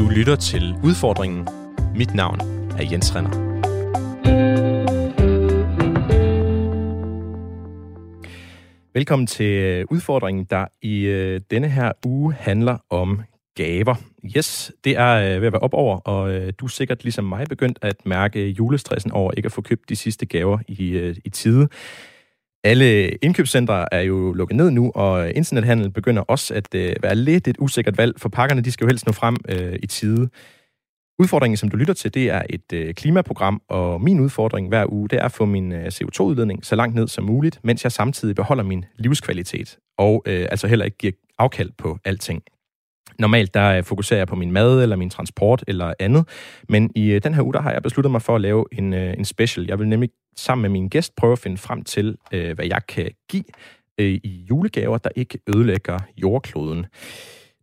Du lytter til Udfordringen. Mit navn er Jens Renner. Velkommen til øh, Udfordringen, der i øh, denne her uge handler om gaver. Yes, det er øh, ved at være op over, og du er sikkert ligesom mig begyndt at mærke julestressen over ikke at få købt de sidste gaver i, i tide. Alle indkøbscentre er jo lukket ned nu, og internethandel begynder også at øh, være lidt et usikkert valg, for pakkerne de skal jo helst nå frem øh, i tide. Udfordringen, som du lytter til, det er et øh, klimaprogram, og min udfordring hver uge, det er at få min øh, CO2-udledning så langt ned som muligt, mens jeg samtidig beholder min livskvalitet, og øh, altså heller ikke giver afkald på alting. Normalt der øh, fokuserer jeg på min mad, eller min transport, eller andet, men i øh, den her uge, der har jeg besluttet mig for at lave en, øh, en special. Jeg vil nemlig sammen med min gæst prøve at finde frem til, hvad jeg kan give i julegaver, der ikke ødelægger jordkloden.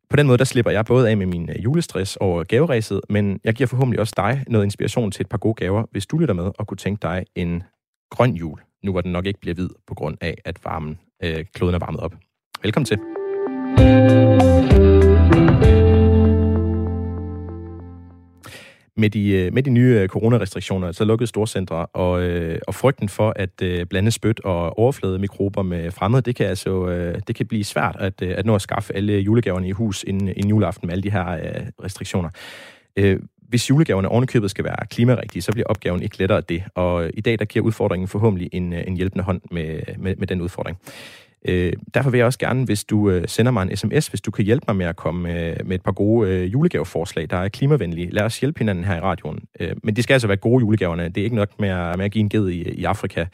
På den måde, der slipper jeg både af med min julestress og gaveræset, men jeg giver forhåbentlig også dig noget inspiration til et par gode gaver, hvis du lytter med og kunne tænke dig en grøn jul, nu hvor den nok ikke bliver hvid på grund af, at varmen, øh, kloden er varmet op. Velkommen til. Med de, øh, med de nye øh, coronarestriktioner, så lukkede storcentre, og, øh, og frygten for at øh, blande spyt og overflademikrober med fremmede, det kan altså øh, det kan blive svært at, øh, at nå at skaffe alle julegaverne i hus inden, inden juleaften med alle de her øh, restriktioner. Øh, hvis julegaverne ovenikøbet skal være klimarigtige, så bliver opgaven ikke lettere af det. Og i dag der giver udfordringen forhåbentlig en, en hjælpende hånd med, med, med den udfordring. Øh, derfor vil jeg også gerne, hvis du øh, sender mig en sms, hvis du kan hjælpe mig med at komme øh, med et par gode øh, julegaveforslag, der er klimavenlige. Lad os hjælpe hinanden her i radioen. Øh, men det skal altså være gode julegaverne. Det er ikke nok med at, med at give en ged i, i Afrika.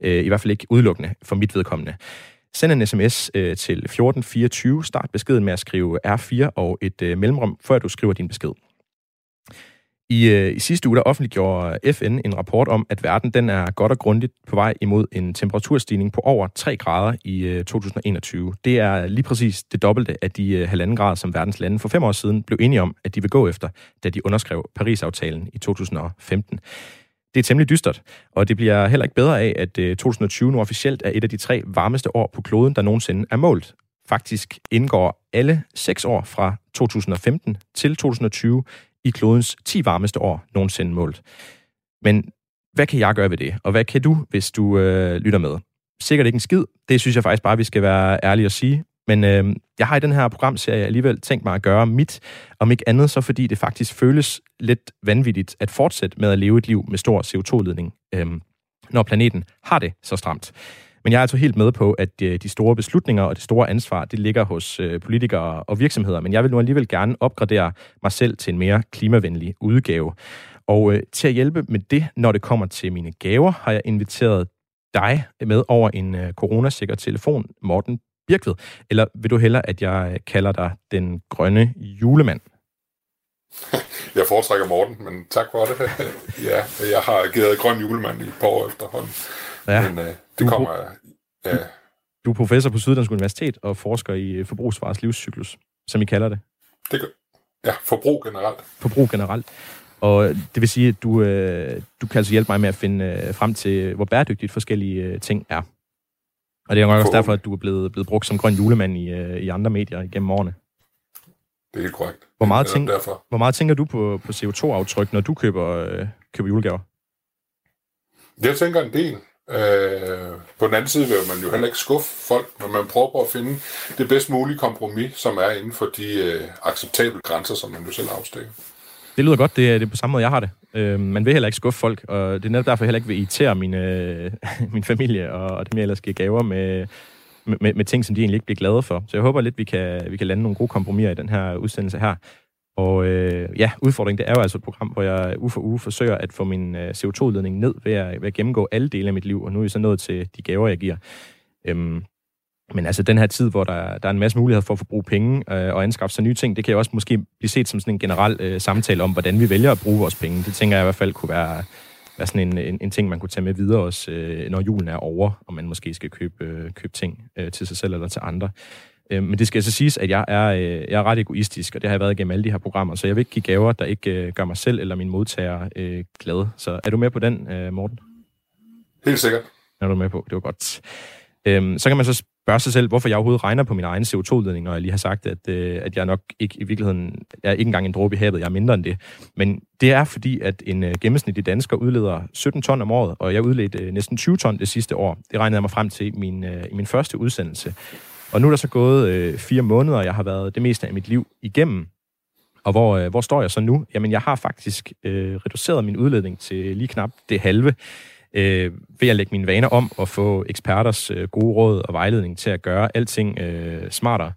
Øh, I hvert fald ikke udelukkende for mit vedkommende. Send en sms øh, til 1424. Start beskeden med at skrive R4 og et øh, mellemrum, før du skriver din besked. I, øh, I sidste uge der offentliggjorde øh, FN en rapport om, at verden den er godt og grundigt på vej imod en temperaturstigning på over 3 grader i øh, 2021. Det er lige præcis det dobbelte af de øh, halvanden grader, som verdens lande for fem år siden blev enige om, at de vil gå efter, da de underskrev Paris-aftalen i 2015. Det er temmelig dystert, og det bliver heller ikke bedre af, at øh, 2020 nu officielt er et af de tre varmeste år på kloden, der nogensinde er målt. Faktisk indgår alle seks år fra 2015 til 2020 i klodens 10 varmeste år nogensinde målt. Men hvad kan jeg gøre ved det? Og hvad kan du, hvis du øh, lytter med? Sikkert ikke en skid. Det synes jeg faktisk bare, vi skal være ærlige og sige. Men øh, jeg har i den her programserie alligevel tænkt mig at gøre mit, om ikke andet så fordi det faktisk føles lidt vanvittigt at fortsætte med at leve et liv med stor CO2-ledning, øh, når planeten har det så stramt. Men jeg er altså helt med på, at øh, de store beslutninger og det store ansvar, det ligger hos øh, politikere og virksomheder. Men jeg vil nu alligevel gerne opgradere mig selv til en mere klimavenlig udgave. Og øh, til at hjælpe med det, når det kommer til mine gaver, har jeg inviteret dig med over en øh, coronasikker telefon, Morten Birkved. Eller vil du hellere, at jeg kalder dig den grønne julemand? Jeg foretrækker Morten, men tak for det. ja, jeg har givet grøn julemand i et par år efterhånden. Ja. Men øh, det du kommer... Ja. Du er professor på Syddansk Universitet og forsker i øh, forbrugsvarers livscyklus, som I kalder det. Det gør. Ja, forbrug generelt. Forbrug generelt. Og det vil sige, at du, øh, du kan altså hjælpe mig med at finde øh, frem til, hvor bæredygtigt forskellige øh, ting er. Og det er nok også derfor, at du er blevet, blevet brugt som grøn julemand i, øh, i andre medier gennem årene. Det er helt korrekt. Hvor meget, tænk, hvor meget tænker du på, på CO2-aftryk, når du køber, øh, køber julegaver? Jeg tænker en del. Øh, på den anden side vil man jo heller ikke skuffe folk, men man prøver på at finde det bedst mulige kompromis, som er inden for de øh, acceptable grænser, som man jo selv afstikker. Det lyder godt, det er, det er på samme måde, jeg har det. Øh, man vil heller ikke skuffe folk, og det er netop derfor, jeg heller ikke vil irritere min, øh, min familie og, og dem, jeg ellers giver gaver med, med, med ting, som de egentlig ikke bliver glade for. Så jeg håber lidt, vi kan, vi kan lande nogle gode kompromiser i den her udsendelse her. Og øh, ja, udfordringen det er jo altså et program, hvor jeg uge for uge forsøger at få min øh, CO2-ledning ned ved at, ved at gennemgå alle dele af mit liv, og nu er jeg så nået til de gaver, jeg giver. Øhm, men altså den her tid, hvor der, der er en masse muligheder for at forbruge penge øh, og anskaffe sig nye ting, det kan jo også måske blive set som sådan en generel øh, samtale om, hvordan vi vælger at bruge vores penge. Det tænker jeg i hvert fald kunne være, være sådan en, en, en ting, man kunne tage med videre også, øh, når julen er over, og man måske skal købe, øh, købe ting øh, til sig selv eller til andre. Øh, men det skal så siges, at jeg er, øh, jeg er ret egoistisk, og det har jeg været igennem alle de her programmer, så jeg vil ikke give gaver, der ikke øh, gør mig selv eller min modtager øh, glad. Så er du med på den, øh, Morten? Helt sikkert. Er du med på? Det var godt. Øhm, så kan man så spørge sig selv, hvorfor jeg overhovedet regner på min egen CO2-udledning, når jeg lige har sagt, at, øh, at jeg nok ikke i virkeligheden, jeg er ikke engang en dråbe i havet, jeg er mindre end det. Men det er fordi, at en øh, gennemsnitlig dansker udleder 17 ton om året, og jeg udledte øh, næsten 20 ton det sidste år. Det regnede jeg mig frem til i min, øh, i min første udsendelse. Og nu er der så gået øh, fire måneder, og jeg har været det meste af mit liv igennem. Og hvor, øh, hvor står jeg så nu? Jamen, jeg har faktisk øh, reduceret min udledning til lige knap det halve øh, ved at lægge mine vaner om og få eksperters øh, gode råd og vejledning til at gøre alting øh, smartere.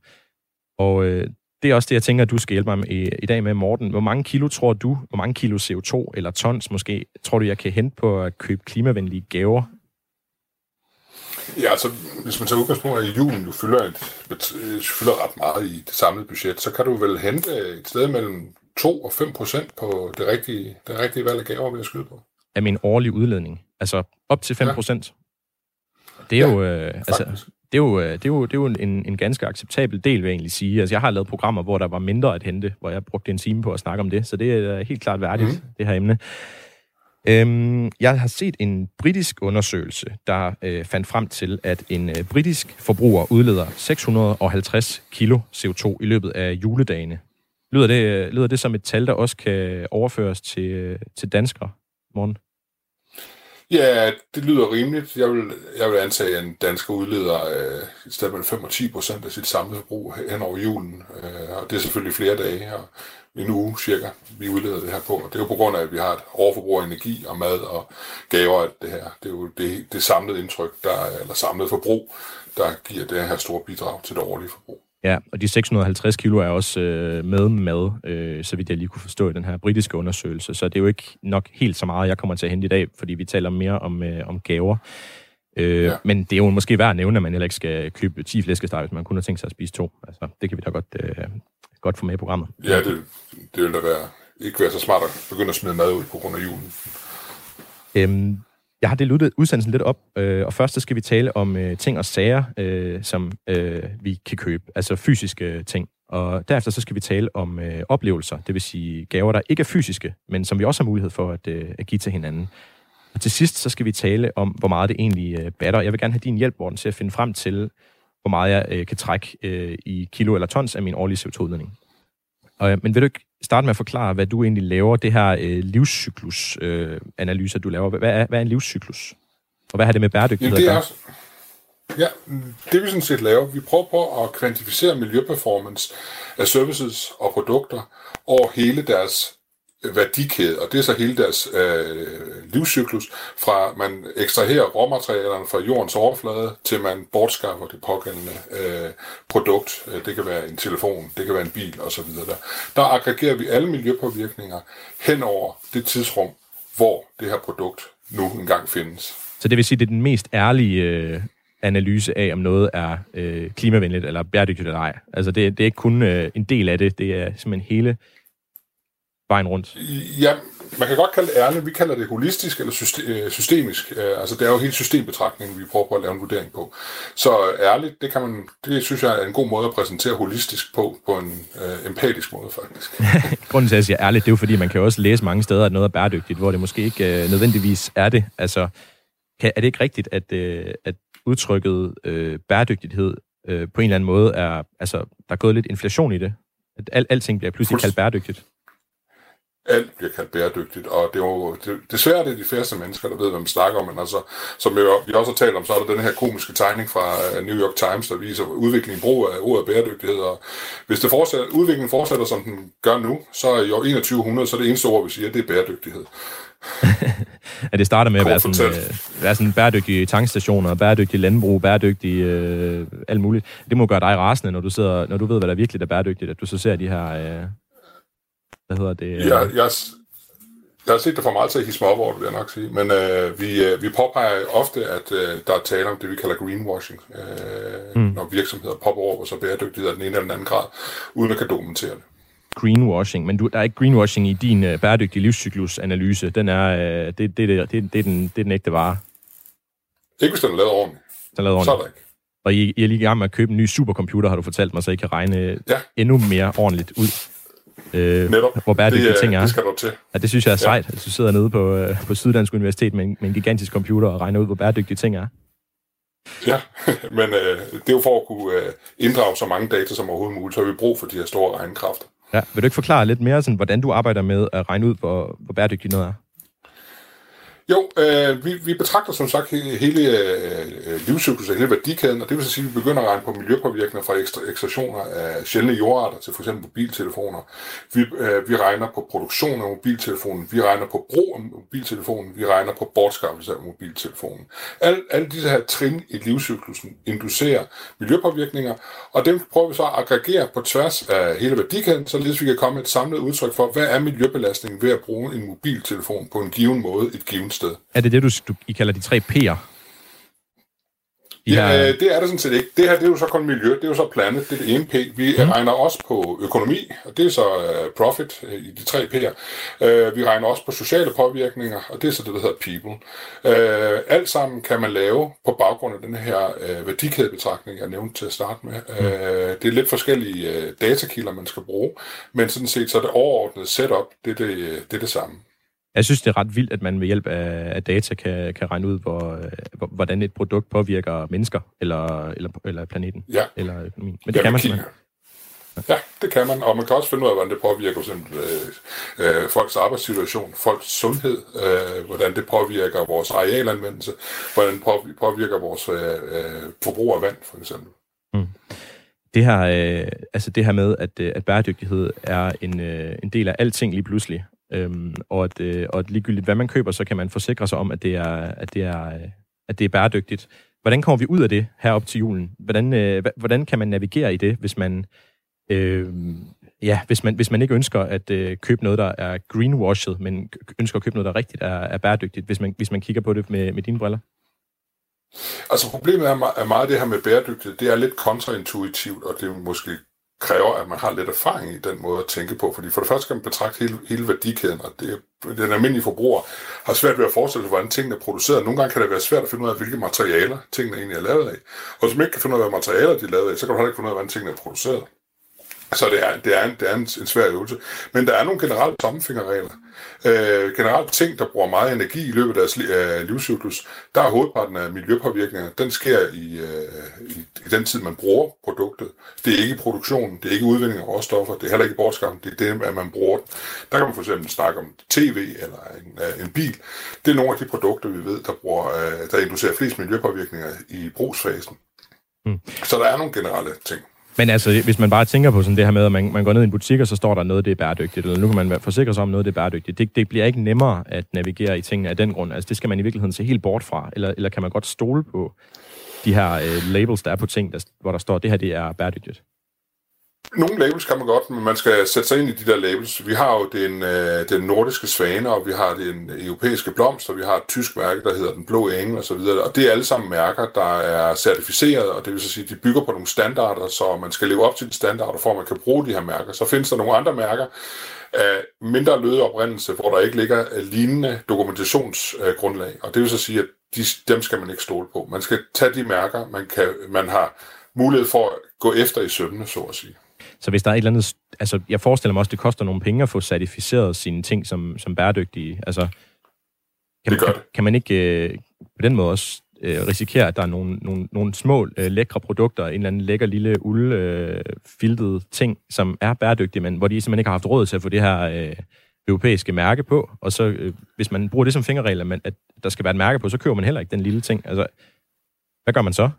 Og øh, det er også det, jeg tænker, at du skal hjælpe mig med i, i dag med, Morten. Hvor mange kilo tror du, hvor mange kilo CO2 eller tons måske, tror du, jeg kan hente på at købe klimavenlige gaver? Ja, altså, hvis man tager udgangspunkt i julen, du fylder, et, fylder ret meget i det samlede budget, så kan du vel hente et sted mellem 2 og 5 procent på det rigtige, det rigtige valg af gaver, vi har skyde på. Af min årlige udledning. Altså op til 5 procent. Ja. Det er jo, øh, altså, det er jo, øh, det er jo, det er jo en, en ganske acceptabel del, vil jeg egentlig sige. Altså, jeg har lavet programmer, hvor der var mindre at hente, hvor jeg brugte en time på at snakke om det, så det er helt klart værdigt, mm. det her emne. Øhm, jeg har set en britisk undersøgelse, der øh, fandt frem til, at en øh, britisk forbruger udleder 650 kilo CO2 i løbet af juledagene. Lyder det, øh, lyder det som et tal, der også kan overføres til, øh, til danskere, morgen? Ja, det lyder rimeligt. Jeg vil, jeg vil antage, at en dansker udleder øh, i stedet mellem 5 og 10 procent af sit samlede forbrug hen over julen. Øh, og det er selvfølgelig flere dage, og en uge cirka, vi udleder det her på. Og det er jo på grund af, at vi har et overforbrug af energi og mad og gaver af det her. Det er jo det, det samlede indtryk, der, eller samlede forbrug, der giver det her store bidrag til det årlige forbrug. Ja, og de 650 kilo er også øh, med mad, øh, så vidt jeg lige kunne forstå i den her britiske undersøgelse. Så det er jo ikke nok helt så meget, jeg kommer til at hente i dag, fordi vi taler mere om, øh, om gaver. Øh, ja. Men det er jo måske værd at nævne, at man heller ikke skal købe 10 flæskesteg, hvis man kun har tænkt sig at spise to. Altså, det kan vi da godt, øh, godt få med i programmet. Ja, det, det vil da være, ikke være så smart at begynde at smide mad ud på grund af julen. Øhm, jeg har delt udsendelsen lidt op, øh, og først så skal vi tale om øh, ting og sager, øh, som øh, vi kan købe, altså fysiske ting. Og derefter så skal vi tale om øh, oplevelser, det vil sige gaver, der ikke er fysiske, men som vi også har mulighed for at, øh, at give til hinanden. Og til sidst så skal vi tale om, hvor meget det egentlig øh, batter. Jeg vil gerne have din hjælp, Morten, til at finde frem til, hvor meget jeg øh, kan trække øh, i kilo eller tons af min årlige CO2-udledning. Og, men vil du ikke starte med at forklare, hvad du egentlig laver, det her øh, livscyklus-analyse, øh, du laver. Hvad er, hvad er en livscyklus? Og hvad har det med bæredygtighed ja, det er, Ja, det vi sådan set laver, vi prøver på at kvantificere miljøperformance af services og produkter over hele deres værdikæde, og det er så hele deres øh, livscyklus, fra man ekstraherer råmaterialerne fra jordens overflade, til man bortskaffer det pågældende øh, produkt. Øh, det kan være en telefon, det kan være en bil osv. Der, der aggregerer vi alle miljøpåvirkninger hen over det tidsrum, hvor det her produkt nu engang findes. Så det vil sige, det er den mest ærlige øh, analyse af, om noget er øh, klimavenligt eller bæredygtigt eller ej. Altså det, det er ikke kun øh, en del af det, det er simpelthen hele vejen rundt? Ja, man kan godt kalde det ærligt. Vi kalder det holistisk eller øh, systemisk. Øh, altså, det er jo hele systembetragtningen, vi prøver på at lave en vurdering på. Så ærligt, det, kan man, det synes jeg er en god måde at præsentere holistisk på, på en øh, empatisk måde, faktisk. Grunden til, at jeg siger ærligt, det er jo, fordi man kan også læse mange steder, at noget er bæredygtigt, hvor det måske ikke øh, nødvendigvis er det. Altså, kan, er det ikke rigtigt, at, øh, at udtrykket øh, bæredygtighed øh, på en eller anden måde er, altså, der er gået lidt inflation i det? At al, alting bliver pludselig kaldt bæredygtigt? Alt bliver kaldt bæredygtigt, og det er jo det, desværre det er de færreste mennesker, der ved, hvad man snakker om, men altså, som jo, vi også har talt om, så er der den her komiske tegning fra øh, New York Times, der viser udviklingen brug af ordet bæredygtighed, og hvis det fortsætter, udviklingen fortsætter, som den gør nu, så i år 2100, så er det eneste ord, vi siger, det er bæredygtighed. at det starter med at være sådan, øh, være sådan bæredygtige tankstationer, bæredygtige landbrug, bæredygtige øh, alt muligt. Det må gøre dig rasende, når du, sidder, når du ved, hvad der virkelig er bæredygtigt, at du så ser de her øh, hvad hedder det? Ja, jeg, jeg har set det for meget til at hisse mig op over, vil jeg nok sige. Men øh, vi, øh, vi påpeger ofte, at øh, der er tale om det, vi kalder greenwashing, øh, mm. når virksomheder påberåber sig bæredygtighed af den ene eller den anden grad, uden at kan dokumentere det. Greenwashing, men du, der er ikke greenwashing i din øh, bæredygtige livscyklusanalyse. Den er, øh, det, det, det, det, det, er den, det er den ægte vare. Ikke hvis den er lavet ordentligt. Den er lavet ordentligt. Så er der ikke. Og I, I er lige i gang med at købe en ny supercomputer, har du fortalt mig, så I kan regne ja. endnu mere ordentligt ud øh, Netop. hvor bæredygtige det, ting er. Det skal du til. Ja, det synes jeg er sejt, ja. at du sidder nede på, øh, på Syddansk Universitet med en, med en gigantisk computer og regner ud, hvor bæredygtige ting er. Ja, men øh, det er jo for at kunne øh, inddrage så mange data som overhovedet muligt, så har vi brug for de her store regnekræfter. Ja, vil du ikke forklare lidt mere, sådan, hvordan du arbejder med at regne ud, hvor, hvor bæredygtigt noget er? Jo, øh, vi, vi betragter som sagt hele øh, øh livscyklusen, hele værdikæden, og det vil så sige, at vi begynder at regne på miljøpåvirkninger fra ekstra, ekstraktioner af sjældne jordarter til f.eks. mobiltelefoner. Vi, øh, vi regner på produktion af mobiltelefonen, vi regner på brug af mobiltelefonen, vi regner på bortskaffelse af mobiltelefonen. Al, alle disse her trin i livscyklusen inducerer miljøpåvirkninger, og dem prøver vi så at aggregere på tværs af hele værdikæden, således vi kan komme et samlet udtryk for, hvad er miljøbelastningen ved at bruge en mobiltelefon på en given måde et given sted. Er det det, du, du I kalder de tre P'er? Ja, her... det er det sådan set ikke. Det her det er jo så kun miljø, det er jo så planet, det er det ene P. Vi mm. regner også på økonomi, og det er så uh, profit uh, i de tre P'er. Uh, vi regner også på sociale påvirkninger, og det er så det, der hedder people. Uh, alt sammen kan man lave på baggrund af den her uh, værdikædebetragtning, jeg nævnte til at starte med. Mm. Det er lidt forskellige uh, datakilder, man skal bruge, men sådan set så er det overordnede setup, det er det, det, er det samme. Jeg synes, det er ret vildt, at man ved hjælp af, af data kan, kan regne ud, hvor, hvor, hvordan et produkt påvirker mennesker, eller, eller, eller planeten, ja. eller økonomien. Men det ja, kan man simpelthen. Ja, det kan man, og man kan også finde ud af, hvordan det påvirker øh, øh, folks arbejdssituation, folks sundhed, øh, hvordan det påvirker vores arealanvendelse, hvordan det påvirker vores øh, øh, forbrug af vand, for eksempel. Mm. Det her, øh, altså det her med, at, øh, at bæredygtighed er en, øh, en del af alting lige pludselig, Øhm, og, at, øh, og at ligegyldigt hvad man køber, så kan man forsikre sig om, at det er, at det er, øh, at det er bæredygtigt. Hvordan kommer vi ud af det her op til julen? Hvordan, øh, hvordan kan man navigere i det, hvis man, øh, ja, hvis man, hvis man ikke ønsker at øh, købe noget, der er greenwashed, men ønsker at købe noget, der rigtigt er, er bæredygtigt, hvis man, hvis man kigger på det med, med dine briller? Altså problemet er, er meget det her med bæredygtighed. Det er lidt kontraintuitivt, og det er måske kræver, at man har lidt erfaring i den måde at tænke på. Fordi for det første skal man betragte hele, hele værdikæden, og det, den almindelige forbruger har svært ved at forestille sig, hvordan tingene er produceret. Nogle gange kan det være svært at finde ud af, hvilke materialer tingene egentlig er lavet af. Og hvis man ikke kan finde ud af, hvad materialer de er lavet af, så kan du heller ikke finde ud af, hvordan tingene er produceret. Så det er, det er, en, det er en, en svær øvelse. Men der er nogle generelle tommefingerregler. Øh, generelt ting, der bruger meget energi i løbet af deres øh, livscyklus, der er hovedparten af miljøpåvirkninger, den sker i, øh, i, i den tid, man bruger produktet. Det er ikke produktionen, det er ikke udvinding af råstoffer, det er heller ikke bortskaffen, det er det, at man bruger den. Der kan man for eksempel snakke om tv eller en, øh, en bil. Det er nogle af de produkter, vi ved, der, bruger, øh, der inducerer flest miljøpåvirkninger i brugsfasen. Mm. Så der er nogle generelle ting. Men altså, hvis man bare tænker på sådan det her med, at man, man går ned i en butik, og så står der noget, det er bæredygtigt, eller nu kan man forsikre sig om noget, det er bæredygtigt. Det, det bliver ikke nemmere at navigere i tingene af den grund. Altså, det skal man i virkeligheden se helt bort fra. Eller, eller kan man godt stole på de her øh, labels, der er på ting, der, hvor der står, det her, det er bæredygtigt? Nogle labels kan man godt, men man skal sætte sig ind i de der labels. Vi har jo den, øh, den nordiske svane, og vi har den europæiske blomst, og vi har et tysk mærke, der hedder den blå engel og så videre. Og det er alle sammen mærker, der er certificeret, og det vil så sige, at de bygger på nogle standarder, så man skal leve op til de standarder, for at man kan bruge de her mærker. Så findes der nogle andre mærker af mindre løde oprindelse, hvor der ikke ligger øh, lignende dokumentationsgrundlag. Og det vil så sige, at de, dem skal man ikke stole på. Man skal tage de mærker, man, kan, man har mulighed for at gå efter i sømmene, så at sige. Så hvis der er et eller andet... Altså, jeg forestiller mig også, at det koster nogle penge at få certificeret sine ting som, som bæredygtige. Altså, kan, det det. Kan, kan man ikke øh, på den måde også øh, risikere, at der er nogle, nogle, nogle små, øh, lækre produkter, en eller anden lækker lille uldfiltet øh, ting, som er bæredygtige, men hvor de simpelthen ikke har haft råd til at få det her øh, europæiske mærke på, og så øh, hvis man bruger det som fingerregel, at der skal være et mærke på, så køber man heller ikke den lille ting. Altså, hvad gør man så?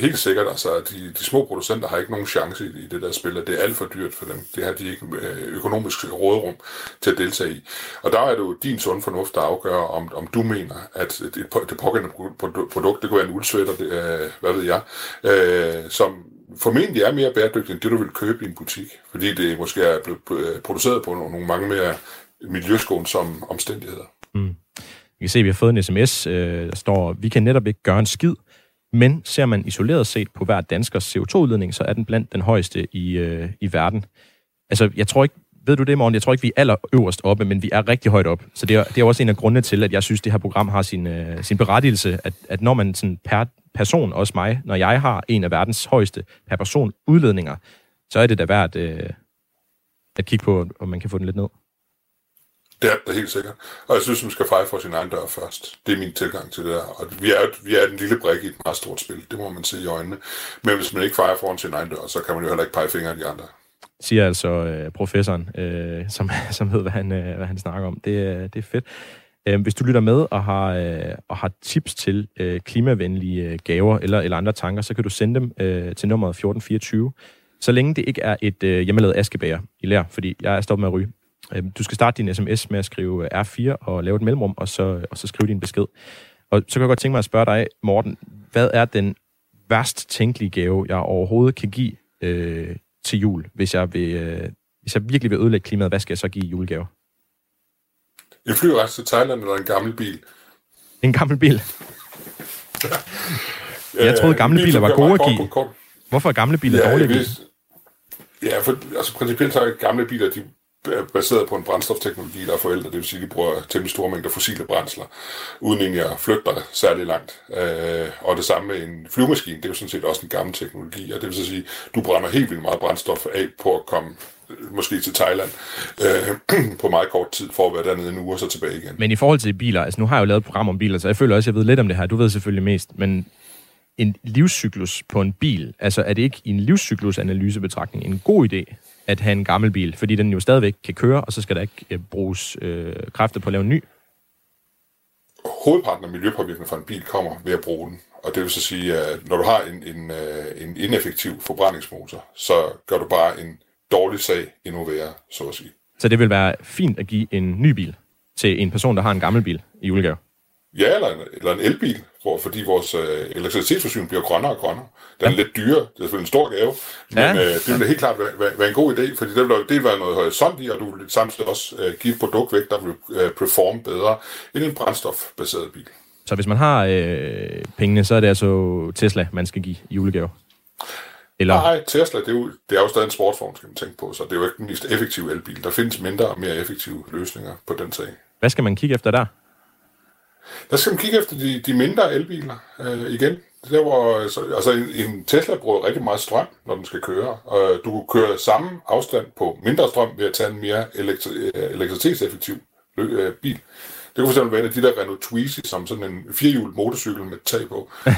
Helt sikkert, altså de, de små producenter har ikke nogen chance i, i det der spil, det er alt for dyrt for dem. Det har de ikke øh, økonomisk rådrum til at deltage i. Og der er det jo din sund fornuft, der afgør, om, om du mener, at det, det pågældende produkt, det kunne være en uldsvætter, det, øh, hvad ved jeg, øh, som formentlig er mere bæredygtigt end det, du vil købe i en butik, fordi det måske er blevet øh, produceret på nogle mange mere miljøskånsomme omstændigheder. Mm. Vi kan se, at vi har fået en sms, øh, der står, vi kan netop ikke gøre en skid, men ser man isoleret set på hver danskers CO2-udledning, så er den blandt den højeste i, øh, i verden. Altså, jeg tror ikke, ved du det, morgen? Jeg tror ikke, vi er aller øverst oppe, men vi er rigtig højt op. Så det er, det er også en af grundene til, at jeg synes, det her program har sin, øh, sin berettigelse, at, at når man sådan per person, også mig, når jeg har en af verdens højeste per person udledninger, så er det da værd øh, at kigge på, om man kan få den lidt ned. Det er det helt sikkert. Og jeg synes, man skal feje for sin egen dør først. Det er min tilgang til det der. Og vi er, vi er den lille brik i et meget stort spil. Det må man se i øjnene. Men hvis man ikke fejrer foran sin egen dør, så kan man jo heller ikke pege fingre af de andre. Siger altså øh, professoren, øh, som, som ved, hvad han, øh, hvad han snakker om. Det, øh, det er fedt. Øh, hvis du lytter med og har, øh, og har tips til øh, klimavenlige øh, gaver eller, eller andre tanker, så kan du sende dem øh, til nummeret 1424. Så længe det ikke er et øh, hjemmelavet askebæger i lær, fordi jeg er stoppet med at ryge. Øh, du skal starte din sms med at skrive øh, R4 og lave et mellemrum, og så, og så skrive din besked. Og så kan jeg godt tænke mig at spørge dig, Morten, hvad er den værst tænkelige gave, jeg overhovedet kan give øh, til jul, hvis jeg, vil, øh, hvis jeg virkelig vil ødelægge klimaet? Hvad skal jeg så give i julegave? En flyrejse til Thailand eller en gammel bil? En gammel bil? jeg troede, gamle biler var gode at give. Hvorfor er gamle biler ja, dårlige? Hvis, ja, for altså, principielt så er gamle biler, de baseret på en brændstofteknologi, der er forældre, det vil sige, at de bruger temmelig store mængder fossile brændsler, uden egentlig at flytte dig særlig langt. Øh, og det samme med en flyvemaskine, det er jo sådan set også en gammel teknologi, og det vil så sige, at du brænder helt vildt meget brændstof af på at komme øh, måske til Thailand øh, på meget kort tid, for at være dernede en uge og så tilbage igen. Men i forhold til biler, altså nu har jeg jo lavet et program om biler, så jeg føler også, at jeg ved lidt om det her. Du ved selvfølgelig mest, men en livscyklus på en bil, altså er det ikke i en livscyklusanalysebetragtning en god idé at have en gammel bil, fordi den jo stadigvæk kan køre, og så skal der ikke øh, bruges øh, kræfter på at lave en ny? Hovedparten af miljøpåvirkningen fra en bil kommer ved at bruge den. Og det vil så sige, at når du har en, en, øh, en ineffektiv forbrændingsmotor, så gør du bare en dårlig sag endnu værre, så at sige. Så det vil være fint at give en ny bil til en person, der har en gammel bil i julegave? Ja, eller en, eller en elbil, hvor, fordi vores øh, elektricitetsforsyning bliver grønnere og grønnere. Den er ja. lidt dyre, det er selvfølgelig en stor gave, men ja. øh, det vil helt klart være, være, være en god idé, fordi det vil, det vil være noget horisont i, og du vil samtidig også øh, give et produkt væk, der vil øh, performe bedre end en brændstofbaseret bil. Så hvis man har øh, pengene, så er det altså Tesla, man skal give julegave? Eller? Nej, Tesla, det er, jo, det er jo stadig en sportsform, skal man tænke på, så det er jo ikke den mest effektive elbil. Der findes mindre og mere effektive løsninger på den sag. Hvad skal man kigge efter der? Der skal man kigge efter de, de mindre elbiler øh, igen. Der hvor, øh, altså en, en Tesla bruger rigtig meget strøm, når den skal køre. Og du kan køre samme afstand på mindre strøm ved at tage en mere elektri- øh, elektricitetseffektiv øh, bil. Det kunne fx være en af de der Renault Twizy, som sådan en firehjulet motorcykel med tag på.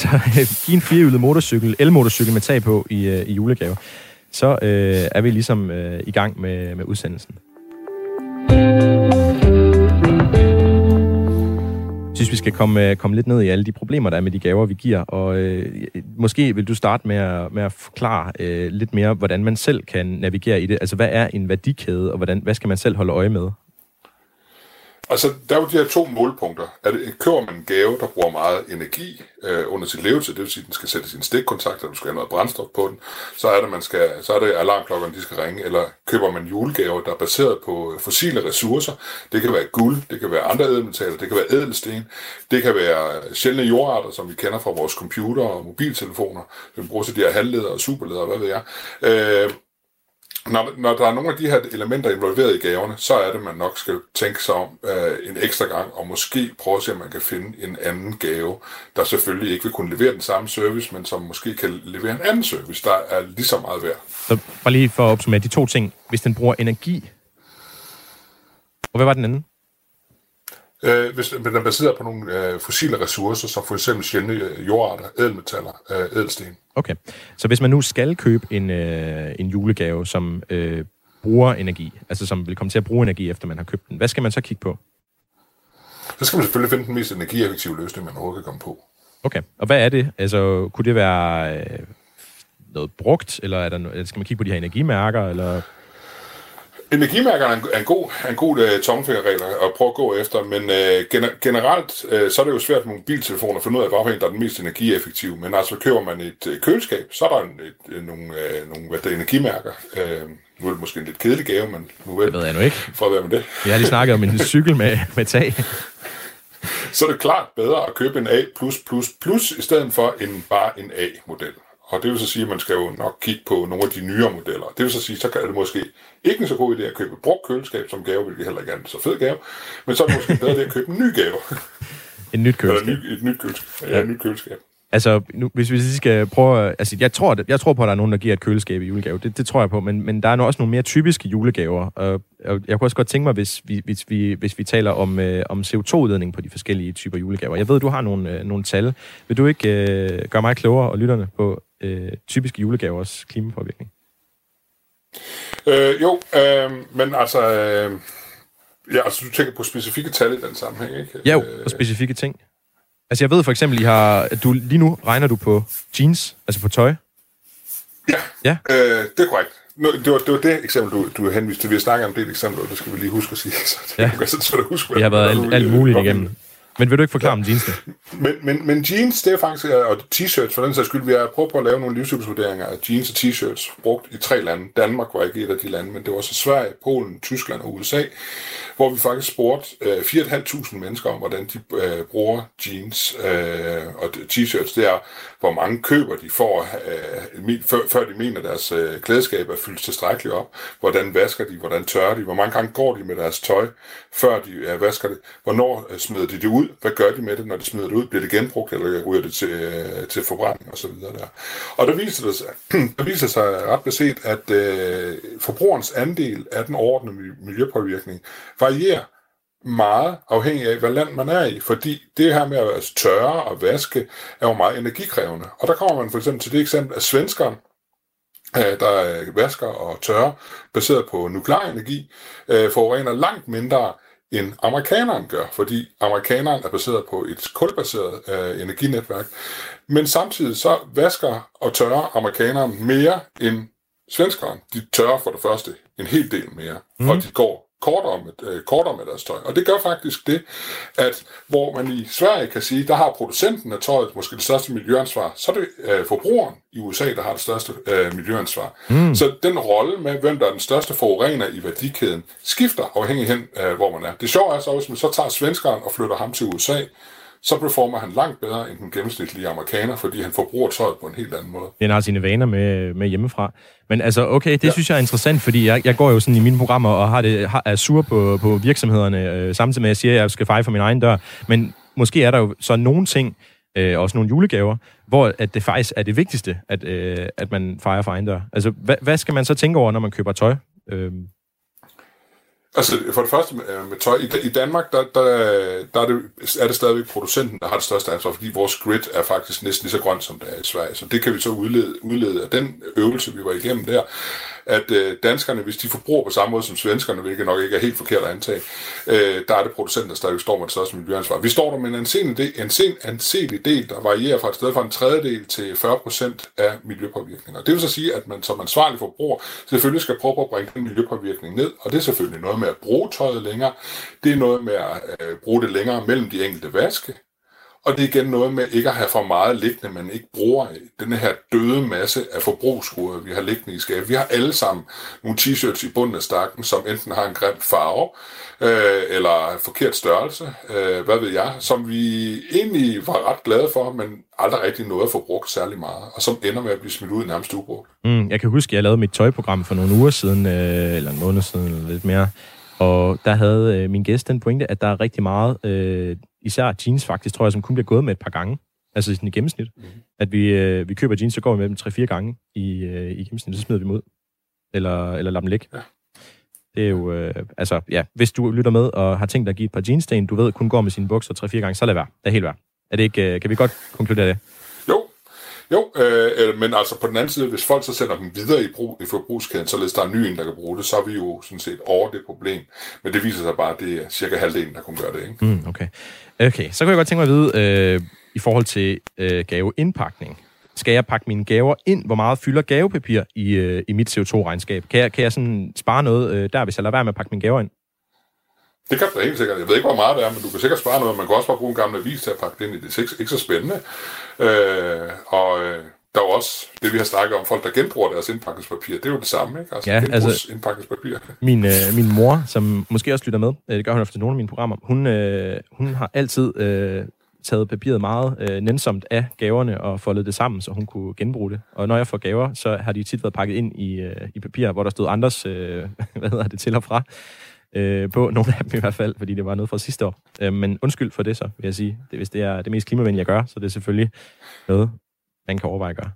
så øh, giv en firehjulet motorcykel, elmotorcykel med tag på i, i julegave. Så øh, er vi ligesom øh, i gang med, med udsendelsen synes, vi skal komme, øh, komme lidt ned i alle de problemer, der er med de gaver, vi giver. Og øh, måske vil du starte med at, med at forklare øh, lidt mere, hvordan man selv kan navigere i det. Altså, hvad er en værdikæde, og hvordan, hvad skal man selv holde øje med? Altså, der er jo de her to målpunkter. Er det, køber man en gave, der bruger meget energi øh, under sit levetid, det vil sige, at den skal sætte sin stikkontakt, og du skal have noget brændstof på den, så er det, man skal, så er det alarmklokkerne, de skal ringe, eller køber man julegaver, der er baseret på fossile ressourcer. Det kan være guld, det kan være andre ædelmetaller, det kan være ædelsten, det kan være sjældne jordarter, som vi kender fra vores computer og mobiltelefoner, som bruger til de her halvledere og superledere, hvad ved jeg. Øh, når, når der er nogle af de her elementer involveret i gaverne, så er det, man nok skal tænke sig om øh, en ekstra gang, og måske prøve at se, om man kan finde en anden gave, der selvfølgelig ikke vil kunne levere den samme service, men som måske kan levere en anden service, der er lige så meget værd. Så bare lige for at opsummere de to ting. Hvis den bruger energi, og hvad var den anden? Øh, hvis den er baseret på nogle øh, fossile ressourcer, som for eksempel sjældne øh, jordarter, ædelmetaller, øh, ædelsten. Okay, så hvis man nu skal købe en, øh, en julegave, som øh, bruger energi, altså som vil komme til at bruge energi, efter man har købt den, hvad skal man så kigge på? Så skal man selvfølgelig finde den mest energieffektive løsning, man overhovedet kan komme på. Okay, og hvad er det? Altså, kunne det være øh, noget brugt, eller er der no- skal man kigge på de her energimærker, eller... Energimærkerne er en, er en god, er en god uh, tommelfingerregel at prøve at gå efter, men uh, gener- generelt uh, så er det jo svært med mobiltelefoner at finde ud af, hvorfor der er den mest energieffektive. Men altså køber man et uh, køleskab, så er der en, et, uh, nogle, uh, nogle hvad der, energimærker. Uh, nu er det måske en lidt kedelig gave, men nu vel, det ved jeg nu ikke. For at være med det. Vi har lige snakket om en cykel med, med tag. så er det klart bedre at købe en A+++ i stedet for en bare en A-model. Og det vil så sige, at man skal jo nok kigge på nogle af de nyere modeller. Det vil så sige, så kan det måske ikke en så god idé at købe et brugt køleskab som gave, hvilket heller ikke er en så fed gave. Men så er det måske bedre det at købe en ny gave. En nyt køleskab. Eller ny, et nyt køleskab. Ja, ja. et nyt køleskab. Altså, nu, hvis vi skal prøve... Altså, jeg tror, jeg tror på, at der er nogen, der giver et køleskab i julegave. Det, det tror jeg på. Men, men der er også nogle mere typiske julegaver. Og, og jeg kunne også godt tænke mig, hvis vi, hvis vi, hvis vi taler om, øh, om CO2-udledning på de forskellige typer julegaver. Jeg ved, du har nogle, øh, nogle tal. Vil du ikke øh, gøre mig klogere og lytterne på øh, typiske julegavers klimapåvirkning? Øh, jo, øh, men altså... Øh, ja, altså, du tænker på specifikke tal i den sammenhæng, ikke? Ja, jo, på specifikke ting. Altså, jeg ved for eksempel, I har, at du, lige nu regner du på jeans, altså på tøj. Ja, ja. Øh, det er korrekt. Nå, det, var, det var det eksempel, du, du henviste til. Vi har snakket om det eksempel, og det skal vi lige huske at sige. Så det ja. er så huske, det har været alt, alt muligt igennem. Men vil du ikke forklare ja. om jeansene? Men, men, men jeans, det er faktisk, og t-shirts for den sags skyld, vi har prøvet på at lave nogle livssynsvurderinger af jeans og t-shirts brugt i tre lande. Danmark var ikke et af de lande, men det var så Sverige, Polen, Tyskland og USA hvor vi faktisk spurgte øh, 4.500 mennesker om, hvordan de øh, bruger jeans øh, og t-shirts. Det er, hvor mange køber de får, øh, før, før de mener, deres øh, klædeskab er fyldt tilstrækkeligt op. Hvordan vasker de? Hvordan tørrer de? Hvor mange gange går de med deres tøj, før de øh, vasker det? Hvornår øh, smider de det ud? Hvad gør de med det, når de smider det ud? Bliver det genbrugt, eller ryger det til, øh, til forbrænding osv.? Der. Og der viser det sig, der viser sig ret beset, at øh, forbrugerens andel af den ordnede miljøpåvirkning varierer meget afhængig af, hvad land man er i, fordi det her med at tørre og vaske er jo meget energikrævende. Og der kommer man for eksempel til det eksempel, at svenskeren, øh, der vasker og tørrer, baseret på nuklear energi, øh, forurener langt mindre end amerikaneren gør, fordi amerikaneren er baseret på et kulbaseret øh, energinetværk. Men samtidig så vasker og tørrer amerikaneren mere end svenskeren. De tørrer for det første en hel del mere, mm. og de går kortere med, øh, kortere med deres tøj. Og det gør faktisk det, at hvor man i Sverige kan sige, der har producenten af tøjet måske det største miljøansvar, så er det øh, forbrugeren i USA, der har det største øh, miljøansvar. Mm. Så den rolle med, hvem der er den største forurener i værdikæden, skifter afhængig hen, øh, hvor man er. Det sjove er så, hvis man så tager svenskeren og flytter ham til USA, så performer han langt bedre end den gennemsnitlige amerikaner, fordi han forbruger tøjet på en helt anden måde. Han har sine vaner med, med hjemmefra. Men altså, okay, det ja. synes jeg er interessant, fordi jeg, jeg går jo sådan i mine programmer og har det, har, er sur på, på virksomhederne, øh, samtidig med at jeg siger, at jeg skal feje for min egen dør. Men måske er der jo så nogle ting, øh, også nogle julegaver, hvor at det faktisk er det vigtigste, at, øh, at man fejrer for egen dør. Altså, hvad, hvad skal man så tænke over, når man køber tøj? Øh, Altså, for det første med, med tøj. I, I Danmark, der, der, der er, det, er det stadigvæk producenten, der har det største ansvar, fordi vores grid er faktisk næsten lige så grønt, som det er i Sverige. Så det kan vi så udlede, udlede af den øvelse, vi var igennem der at øh, danskerne, hvis de forbruger på samme måde som svenskerne, hvilket nok ikke er helt forkert at antage, øh, der er det producenten, der stadig står med det største miljøansvar. Vi står der med en anselig del, en sen, anselig del, der varierer fra et sted fra en tredjedel til 40% af miljøpåvirkninger. Det vil så sige, at man som ansvarlig forbruger selvfølgelig skal prøve at bringe den miljøpåvirkning ned, og det er selvfølgelig noget med at bruge tøjet længere, det er noget med at øh, bruge det længere mellem de enkelte vaske, og det er igen noget med ikke at have for meget liggende, men ikke bruger den her døde masse af forbrugsgoder, vi har liggende i skabet. Vi har alle sammen nogle t-shirts i bunden af stakken, som enten har en grim farve, øh, eller forkert størrelse, øh, hvad ved jeg, som vi egentlig var ret glade for, men aldrig rigtig noget at få brugt særlig meget, og som ender med at blive smidt ud nærmest ubrugt. Mm, jeg kan huske, at jeg lavede mit tøjprogram for nogle uger siden, øh, eller en måned siden, eller lidt mere, og der havde øh, min gæst den pointe, at der er rigtig meget, øh, især jeans faktisk, tror jeg, som kun bliver gået med et par gange. Altså sådan i gennemsnit. Mm. At vi, øh, vi køber jeans, så går vi med dem 3-4 gange i, øh, i gennemsnit, så smider vi dem ud. Eller, eller lader dem ligge. Ja. Det er jo, øh, altså, ja, hvis du lytter med og har tænkt dig at give et par jeanssten, du ved, kun går med sine bukser 3-4 gange, så lad være. Det er helt værd. Er det ikke, øh, kan vi godt konkludere det? Jo, øh, men altså på den anden side, hvis folk så sender dem videre i, brug, i forbrugskæden, således der er ny en, der kan bruge det, så er vi jo sådan set over det problem. Men det viser sig bare, at det er cirka halvdelen, der kunne gøre det. Ikke? Mm, okay okay, så kunne jeg godt tænke mig at vide, øh, i forhold til øh, gaveindpakning. Skal jeg pakke mine gaver ind? Hvor meget fylder gavepapir i, øh, i mit CO2-regnskab? Kan jeg, kan jeg sådan spare noget øh, der, hvis jeg lader være med at pakke mine gaver ind? Det kan du helt sikkert. Jeg ved ikke, hvor meget det er, men du kan sikkert spare noget. Man kan også bare bruge en gammel avis til at pakke det ind i. Det er ikke, ikke så spændende. Øh, og øh, der er også det, vi har snakket om, folk, der genbruger deres indpakningspapir. Det er jo det samme, ikke? Altså, ja, altså indpakningspapir. Min, øh, min mor, som måske også lytter med, øh, det gør hun efter nogle af mine programmer, hun, øh, hun har altid øh, taget papiret meget øh, nænsomt af gaverne og foldet det sammen, så hun kunne genbruge det. Og når jeg får gaver, så har de tit været pakket ind i, øh, i papir, hvor der stod andres, øh, hvad hedder det, til og fra. øh, på, nogle af dem i hvert fald, fordi det var noget fra sidste år. Øh, men undskyld for det så, vil jeg sige. Det, hvis det er det mest klimavenlige, jeg gør, så det er selvfølgelig noget, man kan overveje at gøre.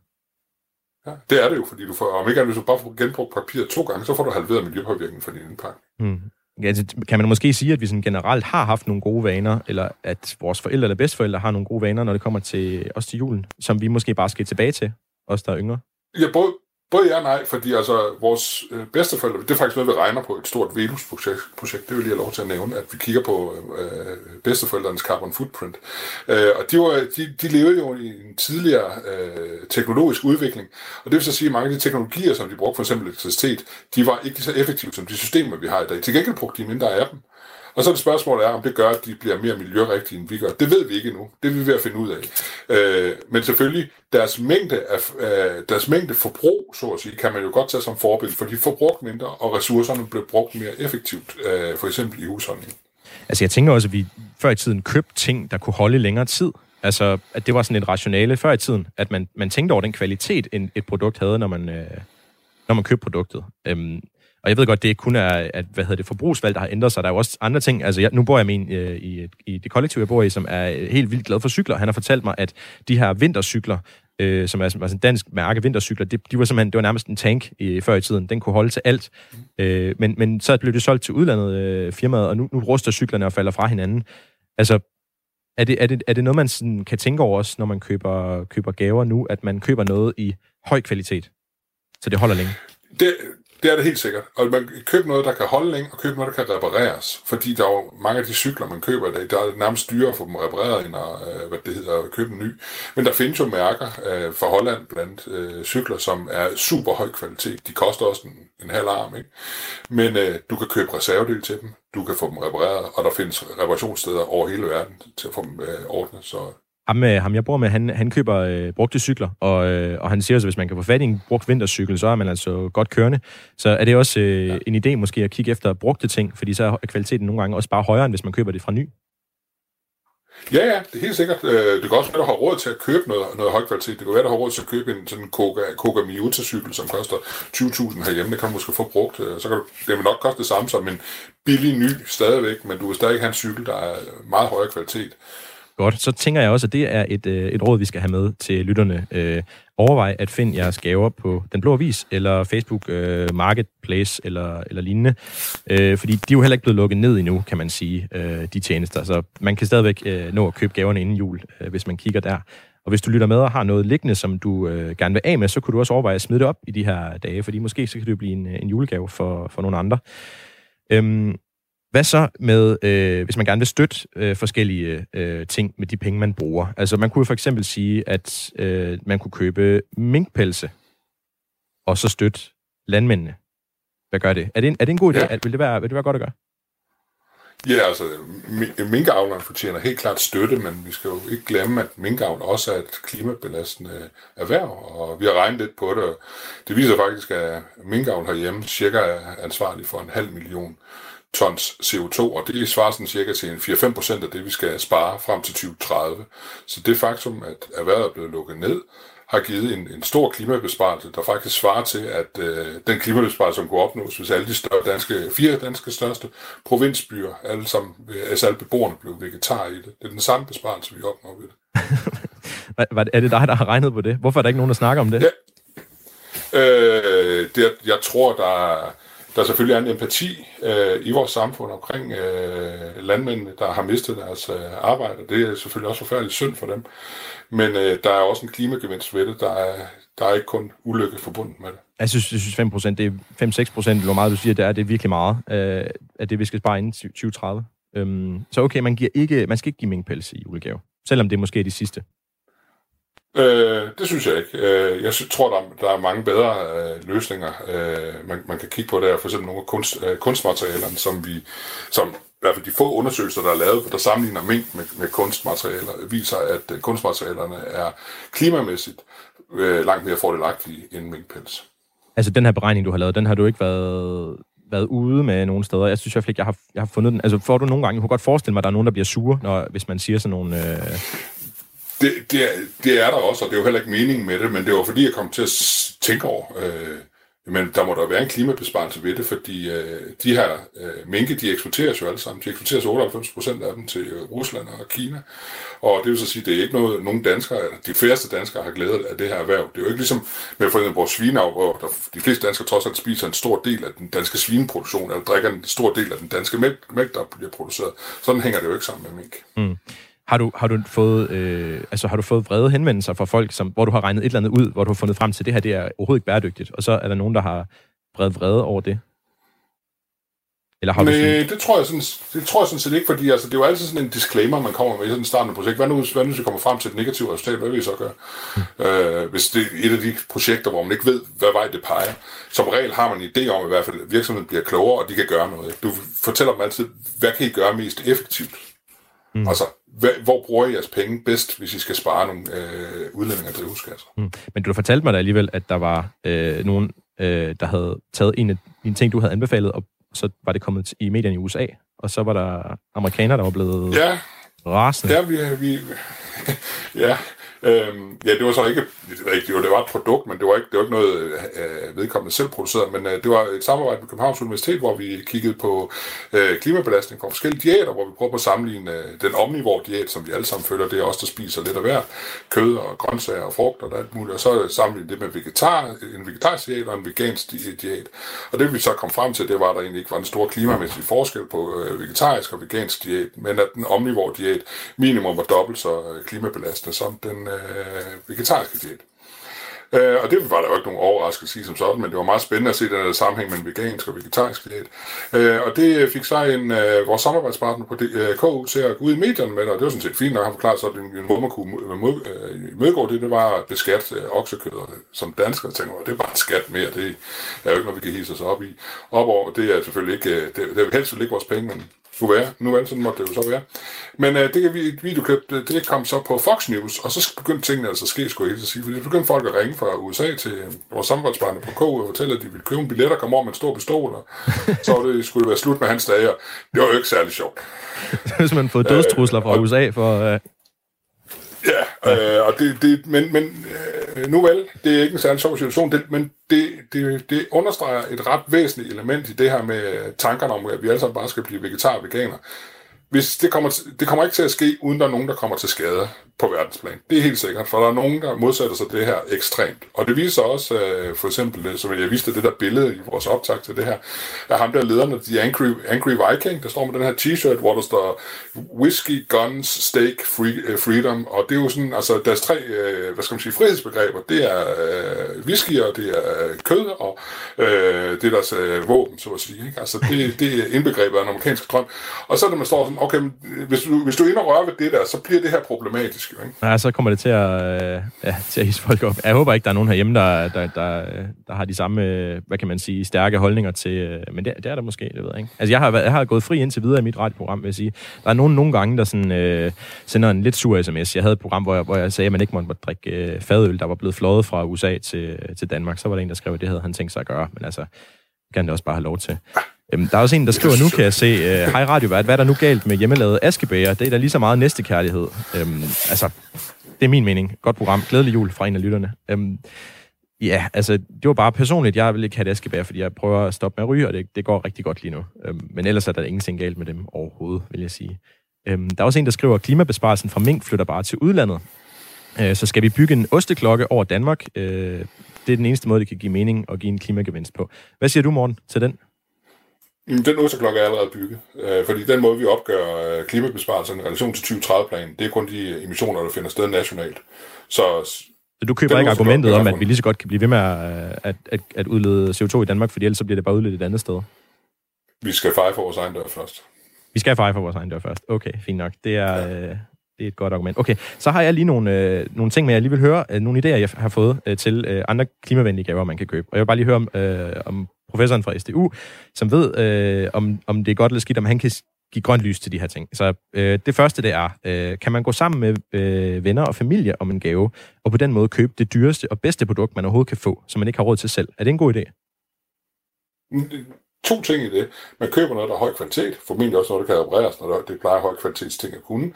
Ja, det er det jo, fordi du får, om ikke hvis du bare får genbrugt papir to gange, så får du halveret miljøpåvirkningen for din indpakning. Mm. Altså, kan man måske sige, at vi sådan generelt har haft nogle gode vaner, eller at vores forældre eller bedsteforældre har nogle gode vaner, når det kommer til os til julen, som vi måske bare skal tilbage til, os der er yngre? Ja, både, Både ja og nej, fordi altså, vores øh, bedsteforældre, det er faktisk noget, vi regner på et stort Velus-projekt, Det vil jeg have lov til at nævne, at vi kigger på øh, bedsteforældrenes carbon footprint. Øh, og de, var, de, de levede jo i en tidligere øh, teknologisk udvikling, og det vil så sige, at mange af de teknologier, som de brugte, for eksempel elektricitet, de var ikke så effektive som de systemer, vi har i dag. Til gengæld brugte de mindre af dem. Og så er det spørgsmålet er, om det gør, at de bliver mere miljørigtige, end vi gør. Det ved vi ikke endnu. Det er vi ved at finde ud af. Øh, men selvfølgelig, deres mængde, af, øh, deres mængde forbrug, så at sige, kan man jo godt tage som forbillede, for de får brugt mindre, og ressourcerne bliver brugt mere effektivt, øh, for eksempel i husholdningen. Altså jeg tænker også, at vi før i tiden købte ting, der kunne holde længere tid. Altså, at det var sådan et rationale før i tiden, at man, man tænkte over den kvalitet, en, et produkt havde, når man, øh, når man købte produktet. Øhm, og jeg ved godt, det kun er, at, hvad hedder det, forbrugsvalg, der har ændret sig. Der er jo også andre ting. Altså, jeg, nu bor jeg med en øh, i, i det kollektiv, jeg bor i, som er øh, helt vildt glad for cykler. Han har fortalt mig, at de her vintercykler, øh, som er, altså en dansk mærke vintercykler, det, de var simpelthen, det var nærmest en tank i, før i tiden. Den kunne holde til alt. Øh, men, men så blev det solgt til udlandet øh, firmaet, og nu, nu ruster cyklerne og falder fra hinanden. Altså, er det, er det, er det noget, man sådan kan tænke over også, når man køber, køber gaver nu, at man køber noget i høj kvalitet, så det holder længe? Det, det er det helt sikkert. Og man køber noget, der kan holde længe, og købe noget, der kan repareres. Fordi der er jo mange af de cykler, man køber i dag, der er nærmest dyrere at få dem repareret, end at, øh, hvad det hedder, at købe en ny. Men der findes jo mærker øh, fra Holland blandt øh, cykler, som er super høj kvalitet. De koster også en, en halv arm, ikke? Men øh, du kan købe reservedel til dem, du kan få dem repareret, og der findes reparationssteder over hele verden til at få dem øh, ordnet. Så ham, øh, ham jeg bor med, han, han køber øh, brugte cykler, og, øh, og han siger også, at hvis man kan få fat i en brugt vintercykel, så er man altså godt kørende. Så er det også øh, ja. en idé måske at kigge efter brugte ting, fordi så er kvaliteten nogle gange også bare højere, end hvis man køber det fra ny. Ja, ja, det er helt sikkert. Øh, det kan også være, at du har råd til at købe noget, noget høj kvalitet. Det kan være, at du har råd til at købe en sådan Koga, Koga Miuta-cykel, som koster 20.000 herhjemme. Det kan du måske få brugt. Øh, så kan du, det vil nok koste det samme som en billig ny stadigvæk, men du vil stadig have en cykel, der er meget højere kvalitet. Godt, så tænker jeg også, at det er et, øh, et råd, vi skal have med til lytterne. Øh, overvej at finde jeres gaver på Den Blå Avis, eller Facebook øh, Marketplace, eller, eller lignende. Øh, fordi de er jo heller ikke blevet lukket ned endnu, kan man sige, øh, de tjenester. Så man kan stadigvæk øh, nå at købe gaverne inden jul, øh, hvis man kigger der. Og hvis du lytter med og har noget liggende, som du øh, gerne vil af med, så kunne du også overveje at smide det op i de her dage, fordi måske så kan det jo blive en, øh, en julegave for, for nogle andre. Øhm, hvad så med, øh, hvis man gerne vil støtte øh, forskellige øh, ting med de penge, man bruger? Altså, man kunne for eksempel sige, at øh, man kunne købe minkpelse, og så støtte landmændene. Hvad gør det? Er det en, er det en god idé? Ja. Vil, det være, vil det være godt at gøre? Ja, altså, minkavleren fortjener helt klart støtte, men vi skal jo ikke glemme, at minkavl også er et klimabelastende erhverv, og vi har regnet lidt på det. Det viser faktisk, at minkavl herhjemme cirka er ansvarlig for en halv million tons CO2, og det svarer sådan cirka til en 4-5 procent af det, vi skal spare frem til 2030. Så det faktum, at erhvervet er blevet lukket ned, har givet en, en stor klimabesparelse, der faktisk svarer til, at øh, den klimabesparelse, som kunne opnås, hvis alle de større danske, fire danske største provinsbyer, alle sammen, altså alle beboerne blev vegetar i det. Det er den samme besparelse, vi opnår ved det. er det dig, der har regnet på det? Hvorfor er der ikke nogen, der snakker om det? Ja. Øh, det jeg tror, der er der selvfølgelig er en empati øh, i vores samfund omkring øh, landmændene, der har mistet deres øh, arbejde. Det er selvfølgelig også forfærdeligt synd for dem. Men øh, der er også en klimagevinst ved det. Der er, der er ikke kun ulykke forbundet med det. Jeg synes, jeg synes 5 procent, det er 5-6 procent, hvor meget du siger, det er, det er virkelig meget øh, af det, vi skal spare inden 2030. Øhm, så okay, man, giver ikke, man skal ikke give minkpels i julegave, selvom det er måske de sidste. Øh, det synes jeg ikke. Øh, jeg tror, der, der er mange bedre øh, løsninger, øh, man, man kan kigge på der. For eksempel nogle af kunst, øh, kunstmaterialerne, som vi, som i hvert fald de få undersøgelser, der er lavet, der sammenligner mink med, med kunstmaterialer, viser, at øh, kunstmaterialerne er klimamæssigt øh, langt mere fordelagtige end minkpels. Altså den her beregning, du har lavet, den har du ikke været været ude med nogle steder. Jeg synes i hvert fald ikke, jeg har, jeg har fundet den. Altså får du nogle gange, jeg kunne godt forestille mig, at der er nogen, der bliver sure, når, hvis man siger sådan nogle... Øh det, det, er, det er der også, og det er jo heller ikke meningen med det, men det var fordi, jeg kom til at tænke over, øh, men der må der være en klimabesparelse ved det, fordi øh, de her øh, minke, de eksporteres jo alle sammen. De eksporteres 98 procent af dem til øh, Rusland og Kina. Og det vil så sige, at det er ikke noget, nogen danskere, eller de færreste danskere har glædet af det her erhverv. Det er jo ikke ligesom med for eksempel vores svineav, hvor der, de fleste danskere trods alt spiser en stor del af den danske svineproduktion, eller drikker en stor del af den danske mælk, mælk der bliver produceret. Sådan hænger det jo ikke sammen med mink. Mm. Har du, har du fået, øh, altså har du fået vrede henvendelser fra folk, som, hvor du har regnet et eller andet ud, hvor du har fundet frem til, at det her det er overhovedet ikke bæredygtigt, og så er der nogen, der har bredt vrede over det? Eller har Nej, du sådan... det tror, jeg sådan, det tror jeg sådan set ikke, fordi altså, det er jo altid sådan en disclaimer, man kommer med i sådan en startende projekt. Hvad nu, hvad nu hvis vi kommer frem til et negativt resultat? Hvad vil vi så gøre? Mm. Øh, hvis det er et af de projekter, hvor man ikke ved, hvad vej det peger. Som regel har man en idé om, i hvert fald at virksomheden bliver klogere, og de kan gøre noget. Du fortæller dem altid, hvad kan I gøre mest effektivt? Mm. Altså, hvor bruger I jeres penge bedst, hvis I skal spare nogle øh, udlændinge af drivhusgasser? Mm. Men du fortalte mig da alligevel, at der var øh, nogen, øh, der havde taget en af dine ting, du havde anbefalet, og så var det kommet i medierne i USA, og så var der amerikanere, der var blevet ja, rasende. Ja, vi, vi, ja, Øhm, ja, det var så ikke, det var, det var et produkt, men det var ikke, det var ikke noget øh, vedkommende selv produceret, men øh, det var et samarbejde med Københavns Universitet, hvor vi kiggede på øh, klimabelastning fra forskellige diæter, hvor vi prøvede at sammenligne øh, den omnivore diæt, som vi alle sammen følger, det er os, der spiser lidt af hver, kød og grøntsager og frugt og alt muligt, og så sammenligne det med vegetar, en vegetarisk diæt og en vegansk diæt. Og det vi så kom frem til, det var, at der egentlig ikke var en stor klimamæssig forskel på øh, vegetarisk og vegansk diæt, men at den omnivore diæt minimum var dobbelt så øh, klimabelastende som den øh, vegetariske diæt. Øh, og det var der jo ikke nogen overraskelse i som sådan, men det var meget spændende at se den der sammenhæng mellem vegansk og vegetarisk diæt. Øh, og det fik så en, øh, vores samarbejdspartner på øh, KU til at gå ud i medierne med det, og det var sådan set fint nok at forklarede så, at en måde, man kunne øh, imødegå det, det var at beskatte øh, oksekød. Øh, som danskere tænker det er bare en skat mere, det er jo ikke noget, vi kan hisse os op i. Op over, det er selvfølgelig ikke, øh, det, det er helst ikke vores penge, men skulle være. Nu er sådan måtte det jo så være. Men uh, det kan videoklip, det, det kom så på Fox News, og så begyndte tingene altså at ske, skulle jeg helt sige, fordi begyndte folk at ringe fra USA til vores samarbejdspartner på KU og fortælle, at de ville købe en billet og komme over med en stor pistol, og så det, skulle det være slut med hans dage, og det var jo ikke særlig sjovt. Hvis man fået dødstrusler fra uh, USA for... Uh... Ja, øh, og det, det, men, men øh, nu vel, det er ikke en særlig sjov situation, det, men det, det, det understreger et ret væsentligt element i det her med tankerne om, at vi alle sammen bare skal blive vegetar og veganer. Hvis det, kommer, det kommer ikke til at ske, uden der er nogen, der kommer til skade på verdensplan. Det er helt sikkert, for der er nogen, der modsætter sig det her ekstremt. Og det viser også, øh, for eksempel, øh, som jeg viste det der billede i vores optag til det her, af ham der lederne, The Angry, Angry Viking, der står med den her t-shirt, hvor der står Whiskey, Guns, Steak, free, uh, Freedom. Og det er jo sådan, altså deres tre, øh, hvad skal man sige, frihedsbegreber, det er øh, whisky, og det er øh, kød, og øh, det er deres øh, våben, så at sige. Ikke? Altså det, det er indbegrebet af en amerikansk drøm. Og så når man står sådan, okay, øh, hvis du, hvis du er inde og rører ved det der, så bliver det her problematisk jo, ikke? Ja, så kommer det til at, øh, ja, til at hisse folk op. Jeg håber ikke, der er nogen herhjemme, der, der, der, der har de samme, øh, hvad kan man sige, stærke holdninger til, øh, men det, det er der måske, det ved jeg ikke. Altså, jeg har, jeg har gået fri indtil videre i mit radioprogram, vil jeg sige. Der er nogen nogle gange, der sådan, øh, sender en lidt sur sms. Jeg havde et program, hvor jeg, hvor jeg sagde, at man ikke måtte drikke øh, fadøl, der var blevet flået fra USA til, til Danmark. Så var der en, der skrev, at det havde han tænkt sig at gøre, men altså, kan det også bare have lov til. Øhm, der er også en, der skriver nu, kan jeg se, øh, hej radiovært, hvad er der nu galt med hjemmelavet askebæger? Det er da lige så meget næstekærlighed. Øhm, altså, det er min mening. Godt program. Glædelig jul fra en af lytterne. Øhm, ja, altså, det var bare personligt. Jeg vil ikke have et askebær, fordi jeg prøver at stoppe med at ryge, og det, det går rigtig godt lige nu. Øhm, men ellers er der ingenting galt med dem overhovedet, vil jeg sige. Øhm, der er også en, der skriver, at klimabesparelsen fra mink flytter bare til udlandet. Øh, så skal vi bygge en osteklokke over Danmark. Øh, det er den eneste måde, det kan give mening og give en klimagevinst på. Hvad siger du, morgen, til den? Den osteklokke er allerede bygget, øh, fordi den måde, vi opgør øh, klimabesparelsen i relation til 2030-planen, det er kun de emissioner, der finder sted nationalt. Så, så du køber ikke argumentet om, at vi lige så godt kan blive ved med at, at, at, at udlede CO2 i Danmark, fordi ellers så bliver det bare udledt et andet sted? Vi skal feje for vores egen dør først. Vi skal feje for vores egen dør først. Okay, fint nok. Det er, ja. øh, det er et godt argument. Okay, så har jeg lige nogle, øh, nogle ting med, jeg lige vil høre. Øh, nogle idéer, jeg har fået øh, til øh, andre klimavenlige gaver, man kan købe. Og jeg vil bare lige høre om, øh, om professoren fra SDU, som ved, øh, om, om det er godt eller skidt, om han kan give grønt lys til de her ting. Så øh, det første, det er, øh, kan man gå sammen med øh, venner og familie om en gave, og på den måde købe det dyreste og bedste produkt, man overhovedet kan få, som man ikke har råd til selv? Er det en god idé? Mm, to ting i det. Man køber noget, der er høj kvalitet, formentlig også noget, der kan repareres, når det plejer høj kvalitets ting at kunne.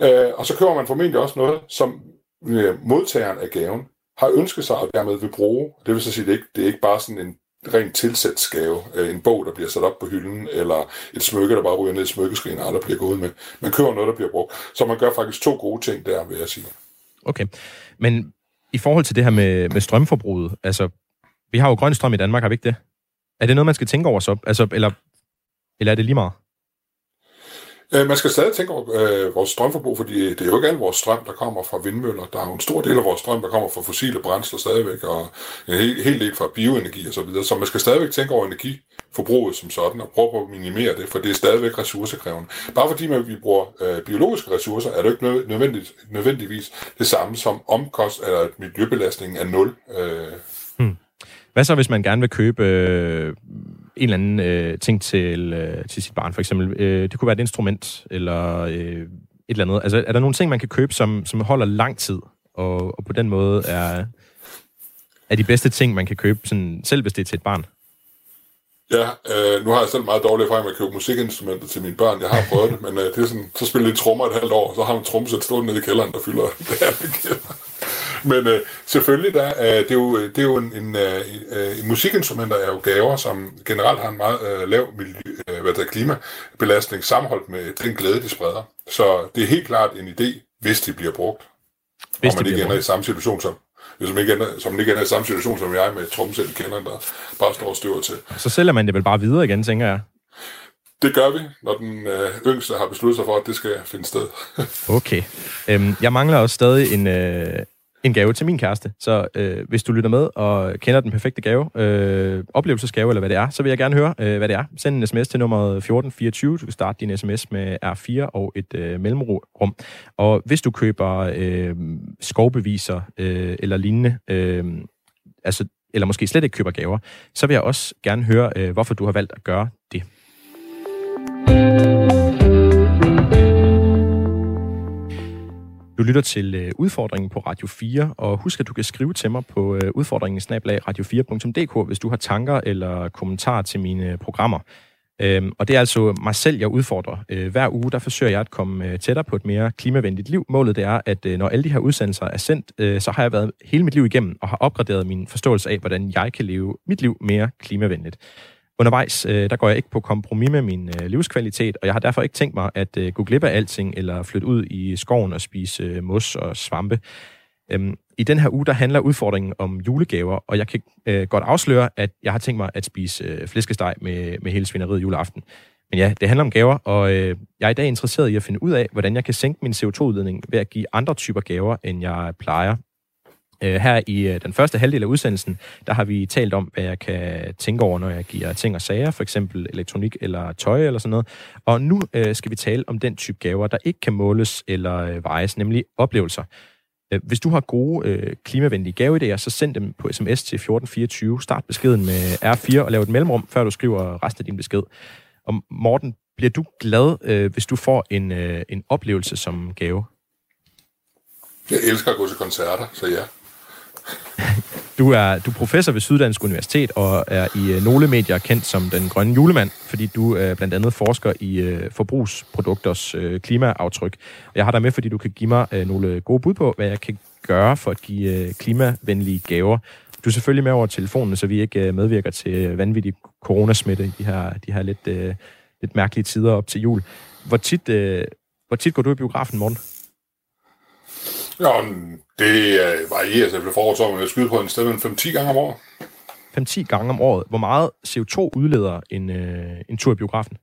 Øh, og så køber man formentlig også noget, som øh, modtageren af gaven har ønsket sig og dermed vil bruge. Det vil så sige, at det ikke, det er ikke bare sådan en rent tilsætsgave. Øh, en bog, der bliver sat op på hylden, eller et smykke, der bare ryger ned i smykkeskrin og aldrig bliver gået med. Man køber noget, der bliver brugt. Så man gør faktisk to gode ting der, vil jeg sige. Okay, men i forhold til det her med, med strømforbruget, altså, vi har jo grøn strøm i Danmark, har vi ikke det? Er det noget, man skal tænke over så? Altså, eller, eller er det lige meget? Øh, man skal stadig tænke over øh, vores strømforbrug, fordi det er jo ikke al vores strøm, der kommer fra vindmøller. Der er jo en stor del af vores strøm, der kommer fra fossile brændsler stadigvæk, og en hel, hel del fra bioenergi og så videre. Så man skal stadigvæk tænke over energiforbruget som sådan, og prøve at minimere det, for det er stadigvæk ressourcekrævende. Bare fordi man, vi bruger øh, biologiske ressourcer, er det ikke nødvendigt, nødvendigvis det samme som omkost eller miljøbelastningen er nul. Øh. Hmm. Hvad så, hvis man gerne vil købe øh, en eller anden øh, ting til, øh, til sit barn, for eksempel. Øh, det kunne være et instrument, eller øh, et eller andet. Altså, er der nogle ting, man kan købe, som, som holder lang tid, og, og på den måde er, er de bedste ting, man kan købe, sådan, selv hvis det er til et barn? Ja, øh, nu har jeg selv meget dårlig erfaring med at købe musikinstrumenter til mine børn. Jeg har prøvet det, men øh, det er sådan, så spiller de trommer et halvt år, så har man trommesæt stående nede i kælderen, der fylder det her, men øh, selvfølgelig, der, øh, det, er jo, det er jo en, en, øh, en musikinstrumenter er jo gaver, som generelt har en meget øh, lav miljø, øh, hvad der, klimabelastning sammenholdt med den glæde, de spreder. Så det er helt klart en idé, hvis de bliver brugt. Hvis og man ikke ender i samme situation som hvis man ikke ender, som ikke ender i samme situation som jeg med tromsæt kender, der bare står og støver til. Så sælger man det vel bare videre igen, tænker jeg? Det gør vi, når den øh, yngste har besluttet sig for, at det skal finde sted. okay. Øhm, jeg mangler også stadig en, øh, en gave til min kæreste. Så øh, hvis du lytter med og kender den perfekte gave, øh, oplevelsesgave eller hvad det er, så vil jeg gerne høre, øh, hvad det er. Send en sms til nummeret 1424. Du kan starte din sms med R4 og et øh, mellemrum. Og hvis du køber øh, skovbeviser øh, eller lignende, øh, altså, eller måske slet ikke køber gaver, så vil jeg også gerne høre, øh, hvorfor du har valgt at gøre det. Du lytter til øh, Udfordringen på Radio 4, og husk, at du kan skrive til mig på øh, udfordringen radio4.dk, hvis du har tanker eller kommentarer til mine øh, programmer. Øhm, og det er altså mig selv, jeg udfordrer. Øh, hver uge, der forsøger jeg at komme øh, tættere på et mere klimavenligt liv. Målet det er, at øh, når alle de her udsendelser er sendt, øh, så har jeg været hele mit liv igennem og har opgraderet min forståelse af, hvordan jeg kan leve mit liv mere klimavenligt. Undervejs, øh, der går jeg ikke på kompromis med min øh, livskvalitet, og jeg har derfor ikke tænkt mig at øh, gå glip af alting, eller flytte ud i skoven og spise øh, mos og svampe. Øhm, I den her uge, der handler udfordringen om julegaver, og jeg kan øh, godt afsløre, at jeg har tænkt mig at spise øh, flæskesteg med, med hele svineriet juleaften. Men ja, det handler om gaver, og øh, jeg er i dag interesseret i at finde ud af, hvordan jeg kan sænke min CO2-udledning ved at give andre typer gaver, end jeg plejer. Øh, her i øh, den første halvdel af udsendelsen, der har vi talt om, hvad jeg kan tænke over, når jeg giver ting og sager, for eksempel elektronik eller tøj eller sådan noget. Og nu øh, skal vi tale om den type gaver, der ikke kan måles eller øh, vejes, nemlig oplevelser. Øh, hvis du har gode øh, klimavenlige gaveidéer, så send dem på sms til 1424. Start beskeden med R4 og lav et mellemrum, før du skriver resten af din besked. Og Morten, bliver du glad, øh, hvis du får en, øh, en oplevelse som gave? Jeg elsker at gå til koncerter, så ja. Du er, du er professor ved Syddansk Universitet og er i øh, nogle medier kendt som den grønne julemand, fordi du øh, blandt andet forsker i øh, forbrugsprodukters øh, klimaaftryk. Jeg har dig med, fordi du kan give mig øh, nogle gode bud på, hvad jeg kan gøre for at give øh, klimavenlige gaver. Du er selvfølgelig med over telefonen, så vi ikke øh, medvirker til øh, vanvittig coronasmitte i de her, de her lidt, øh, lidt mærkelige tider op til jul. Hvor tit, øh, hvor tit går du i biografen, morgen? Ja, det øh, varierer selvfølgelig fra år til år, men jeg skyder på en sted 5-10 gange om året. 5-10 gange om året. Hvor meget CO2 udleder en, øh, en tur i biografen?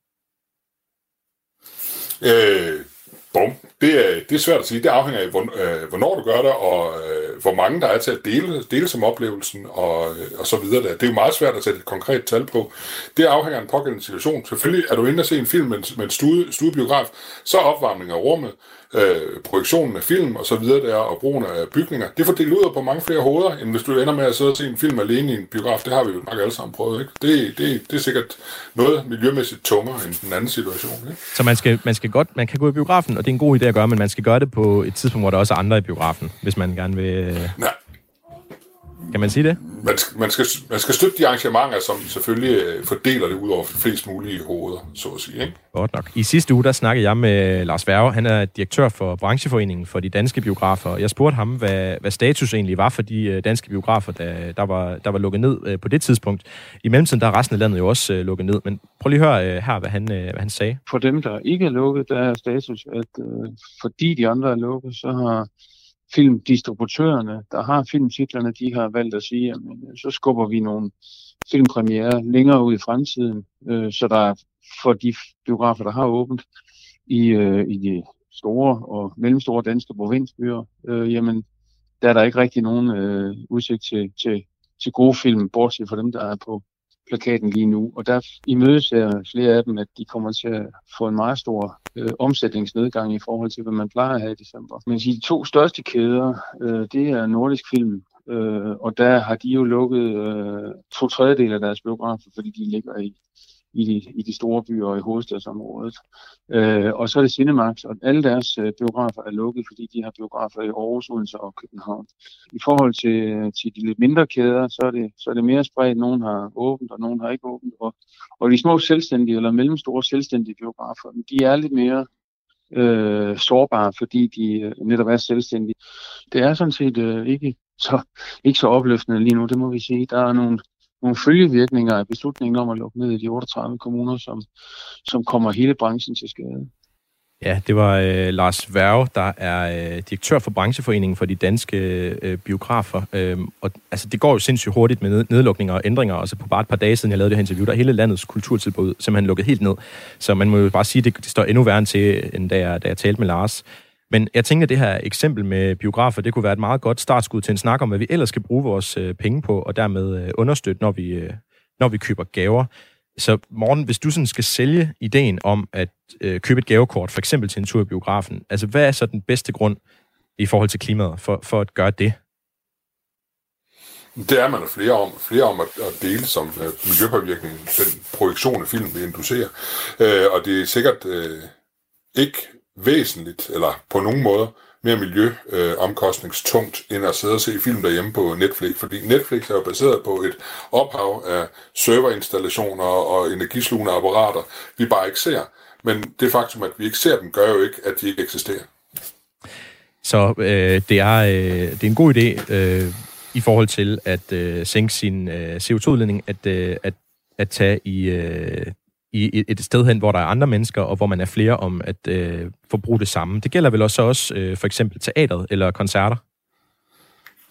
Øh, bum. Det er, det er svært at sige. Det afhænger af, øh, hvornår du gør det, og øh, hvor mange der er til at dele, dele som oplevelsen, og, øh, og så videre. Det er jo meget svært at sætte et konkret tal på. Det afhænger af en pågældende situation. Selvfølgelig er du inde og se en film med, med en stude, studebiograf, så er opvarmning af rummet, øh, projektionen af film og så videre der, og brugen af bygninger, det får delt ud på mange flere hoveder, end hvis du ender med at sidde og se en film alene i en biograf. Det har vi jo nok alle sammen prøvet, ikke? Det, det, det er sikkert noget miljømæssigt tungere end den anden situation, ikke? Så man skal, man skal godt, man kan gå i biografen, og det er en god idé at gøre, men man skal gøre det på et tidspunkt, hvor der også er andre i biografen, hvis man gerne vil... Nej, Kan man sige det? Man skal, man, skal, man skal støtte de arrangementer, som selvfølgelig øh, fordeler det ud over flest mulige hoveder, så at sige. Ikke? Godt nok. I sidste uge, der snakkede jeg med Lars Værge. Han er direktør for brancheforeningen for de danske biografer. Jeg spurgte ham, hvad, hvad status egentlig var for de øh, danske biografer, der, der, var, der var lukket ned øh, på det tidspunkt. I mellemtiden, der er resten af landet jo også lukket ned. Men prøv lige at høre her, hvad han, hvad han sagde. For dem, der ikke er lukket, der er status, at øh, fordi de andre er lukket, så har filmdistributørerne, der har filmtitlerne, de har valgt at sige, at øh, så skubber vi nogle filmpremiere længere ud i fremtiden, øh, så der er for de biografer, der har åbent i, øh, i de store og mellemstore danske provinsbyer, øh, jamen, der er der ikke rigtig nogen øh, udsigt til, til, til gode film, bortset fra dem, der er på plakaten lige nu. Og der imødeser flere af dem, at de kommer til at få en meget stor øh, omsætningsnedgang i forhold til, hvad man plejer at have i december. Men de to største kæder, øh, det er Nordisk Film, øh, og der har de jo lukket øh, to tredjedel af deres biografer, fordi de ligger i i de, i de store byer og i hovedstadsområdet. Øh, og så er det Cinemax, og alle deres øh, biografer er lukket, fordi de har biografer i Aarhus, Odense og København. I forhold til, øh, til de lidt mindre kæder, så er det, så er det mere spredt. Nogen har åbent, og nogen har ikke åbent. Og, og de små selvstændige eller mellemstore selvstændige biografer, de er lidt mere øh, sårbare, fordi de øh, netop er selvstændige. Det er sådan set øh, ikke, så, ikke så opløftende lige nu, det må vi sige. Der er nogle nogle følgevirkninger af beslutningen om at lukke ned i de 38 kommuner, som, som kommer hele branchen til skade. Ja, det var øh, Lars Værge, der er øh, direktør for brancheforeningen for de danske øh, biografer. Øhm, og altså, det går jo sindssygt hurtigt med nedlukninger og ændringer. Altså på bare et par dage siden, jeg lavede det her interview, der hele landets kulturtilbud simpelthen lukket helt ned. Så man må jo bare sige, at det, det står endnu værre til, end da jeg, da jeg talte med Lars. Men jeg tænker, at det her eksempel med biografer, det kunne være et meget godt startskud til en snak om, hvad vi ellers skal bruge vores øh, penge på, og dermed øh, understøtte, når vi, øh, når vi køber gaver. Så morgen, hvis du sådan skal sælge ideen om at øh, købe et gavekort, for eksempel til en tur i biografen, altså hvad er så den bedste grund i forhold til klimaet for, for at gøre det? Det er man er flere om, flere om at, at dele som øh, miljøpåvirkning, den projektion af film, vi inducerer. Øh, og det er sikkert øh, ikke væsentligt, eller på nogen måde, mere miljøomkostningstungt, øh, end at sidde og se film derhjemme på Netflix. Fordi Netflix er jo baseret på et ophav af serverinstallationer og energislugende apparater, vi bare ikke ser. Men det faktum, at vi ikke ser dem, gør jo ikke, at de ikke eksisterer. Så øh, det, er, øh, det er en god idé øh, i forhold til at øh, sænke sin øh, CO2-udledning, at, øh, at, at tage i, øh, i et sted hen, hvor der er andre mennesker, og hvor man er flere om at øh, forbruge det samme. Det gælder vel også, også øh, for eksempel teateret eller koncerter?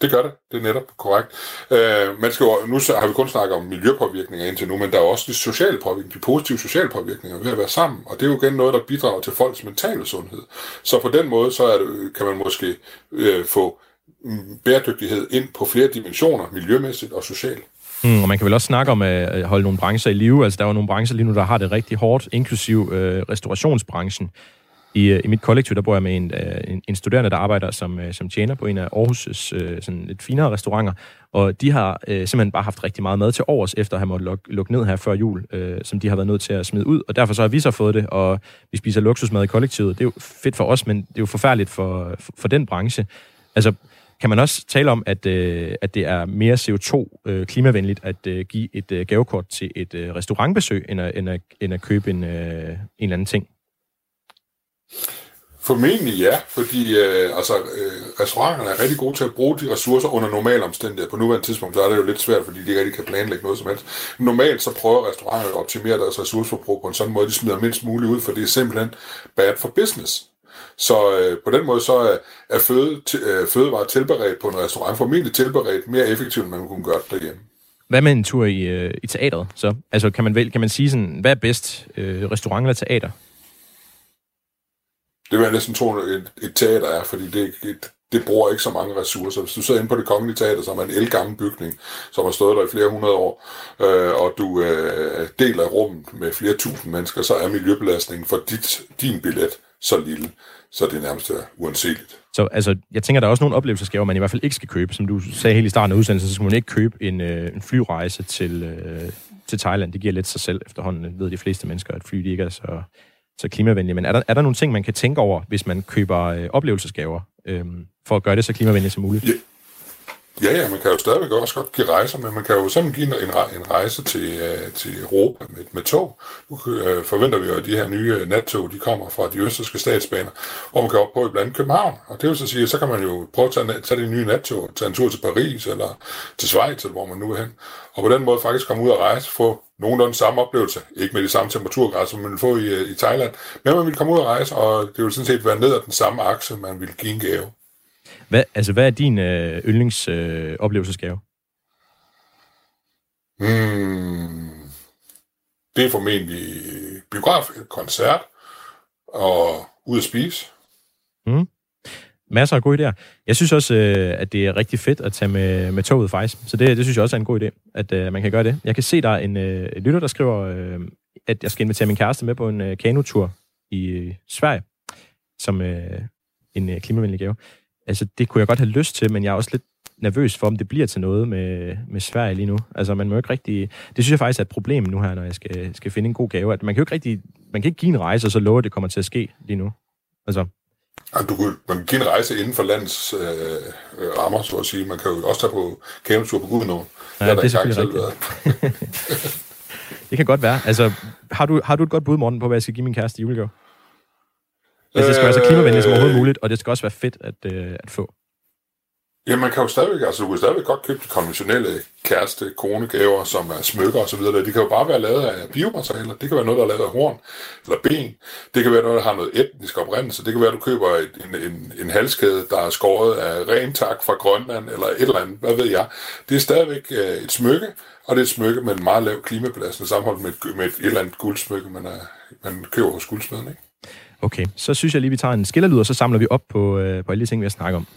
Det gør det. Det er netop korrekt. Øh, man skal jo, nu har vi kun snakket om miljøpåvirkninger indtil nu, men der er også de sociale påvirkninger, de positive sociale påvirkninger ved at være sammen. Og det er jo igen noget, der bidrager til folks mentale sundhed. Så på den måde, så er det, øh, kan man måske øh, få bæredygtighed ind på flere dimensioner, miljømæssigt og socialt. Mm, og man kan vel også snakke om at holde nogle brancher i live. Altså, der er jo nogle brancher lige nu, der har det rigtig hårdt, inklusiv øh, restaurationsbranchen. I, øh, I mit kollektiv, der bor jeg med en, øh, en, en studerende, der arbejder som, øh, som tjener på en af Aarhus' øh, sådan lidt finere restauranter, og de har øh, simpelthen bare haft rigtig meget mad til overs, efter at have måttet lukke luk ned her før jul, øh, som de har været nødt til at smide ud, og derfor så har vi så fået det, og vi spiser luksusmad i kollektivet. Det er jo fedt for os, men det er jo forfærdeligt for, for, for den branche. Altså, kan man også tale om, at, øh, at det er mere CO2-klimavenligt øh, at øh, give et øh, gavekort til et øh, restaurantbesøg, end at, end, at, end at købe en, øh, en eller anden ting? Formentlig ja, fordi øh, altså, øh, restauranterne er rigtig gode til at bruge de ressourcer under normale omstændigheder. På nuværende tidspunkt så er det jo lidt svært, fordi de ikke rigtig kan planlægge noget som helst. Normalt så prøver restauranterne at optimere deres ressourceforbrug på en sådan måde, de smider mindst muligt ud, for det er simpelthen bad for business. Så øh, på den måde så er, er føde, øh, fødevarer tilberedt på en restaurant formentlig tilberedt mere effektivt, end man kunne gøre det derhjemme. Hvad med en tur i, øh, i teateret så? Altså kan man, vel, kan man sige sådan, hvad er bedst, øh, restaurant eller teater? Det vil jeg næsten tro, et, et teater er, fordi det, et, det bruger ikke så mange ressourcer. Hvis du sidder inde på det kongelige teater, som er en elgammel bygning, som har stået der i flere hundrede år, øh, og du øh, deler rummet med flere tusind mennesker, så er miljøbelastningen for dit, din billet så lille, så det nærmest er uanseligt. Så altså, jeg tænker, der er også nogle oplevelsesgaver, man i hvert fald ikke skal købe. Som du sagde helt i starten af udsendelsen, så skal man ikke købe en, øh, en flyrejse til, øh, til Thailand. Det giver lidt sig selv efterhånden, ved de fleste mennesker, at fly ikke er så, så klimavenlige. Men er der, er der nogle ting, man kan tænke over, hvis man køber øh, oplevelsesgaver, øh, for at gøre det så klimavenligt som muligt? Ja. Ja, ja, man kan jo stadigvæk også godt give rejser, men man kan jo simpelthen give en, en rejse til, uh, til Europa med, med tog. Nu uh, forventer vi jo, at de her nye øh, nattog, de kommer fra de østerske statsbaner, hvor man kan op på i blandt København. Og det vil så sige, så kan man jo prøve at tage, tage de nye nattog, tage en tur til Paris eller til Schweiz, eller hvor man nu er hen. Og på den måde faktisk komme ud og rejse, få nogenlunde samme oplevelse. Ikke med de samme temperaturgrader, som man vil få i, i Thailand, men man vil komme ud og rejse, og det vil sådan set være ned ad den samme akse, man vil give en gave. Hvad, altså, hvad er din øh, yndlingsoplevelsesgave? Øh, hmm, det er formentlig biograf, koncert og ud at spise. Mm. Masser af gode idéer. Jeg synes også, øh, at det er rigtig fedt at tage med, med toget faktisk. Så det, det synes jeg også er en god idé, at øh, man kan gøre det. Jeg kan se, der er en øh, lytter, der skriver, øh, at jeg skal invitere min kæreste med på en øh, kanotur i øh, Sverige, som øh, en øh, klimavenlig gave. Altså, det kunne jeg godt have lyst til, men jeg er også lidt nervøs for, om det bliver til noget med, med Sverige lige nu. Altså, man må ikke rigtig... Det synes jeg faktisk er et problem nu her, når jeg skal, skal finde en god gave. At man kan jo ikke rigtig... Man kan ikke give en rejse, og så love, at det kommer til at ske lige nu. Altså... Ja, du kan, man kan give en rejse inden for landets øh, rammer, så at sige. Man kan jo også tage på kanotur på Gudenå. Ja, det er selvfølgelig rigtigt. det kan godt være. Altså, har du, har du et godt bud, Morten, på, hvad jeg skal give min kæreste i julegave? Altså, det skal være så klimavenligt som overhovedet muligt, og det skal også være fedt at, øh, at få. Ja, man kan jo stadigvæk, altså du kan stadigvæk godt købe de konventionelle kæreste, konegaver, som er smykker og så videre. De kan jo bare være lavet af biomaterialer. Det kan være noget, der er lavet af horn eller ben. Det kan være noget, der har noget etnisk oprindelse. Det kan være, at du køber en, en, en halskæde, der er skåret af ren tak fra Grønland eller et eller andet. Hvad ved jeg? Det er stadigvæk øh, et smykke, og det er et smykke med en meget lav klimabelastning sammenholdt med et, med et, et eller andet guldsmykke, man, er, man køber hos guldsmeden. Ikke? Okay, så synes jeg lige, vi tager en skillerlyd, og så samler vi op på, øh, på alle de ting, vi har snakket om.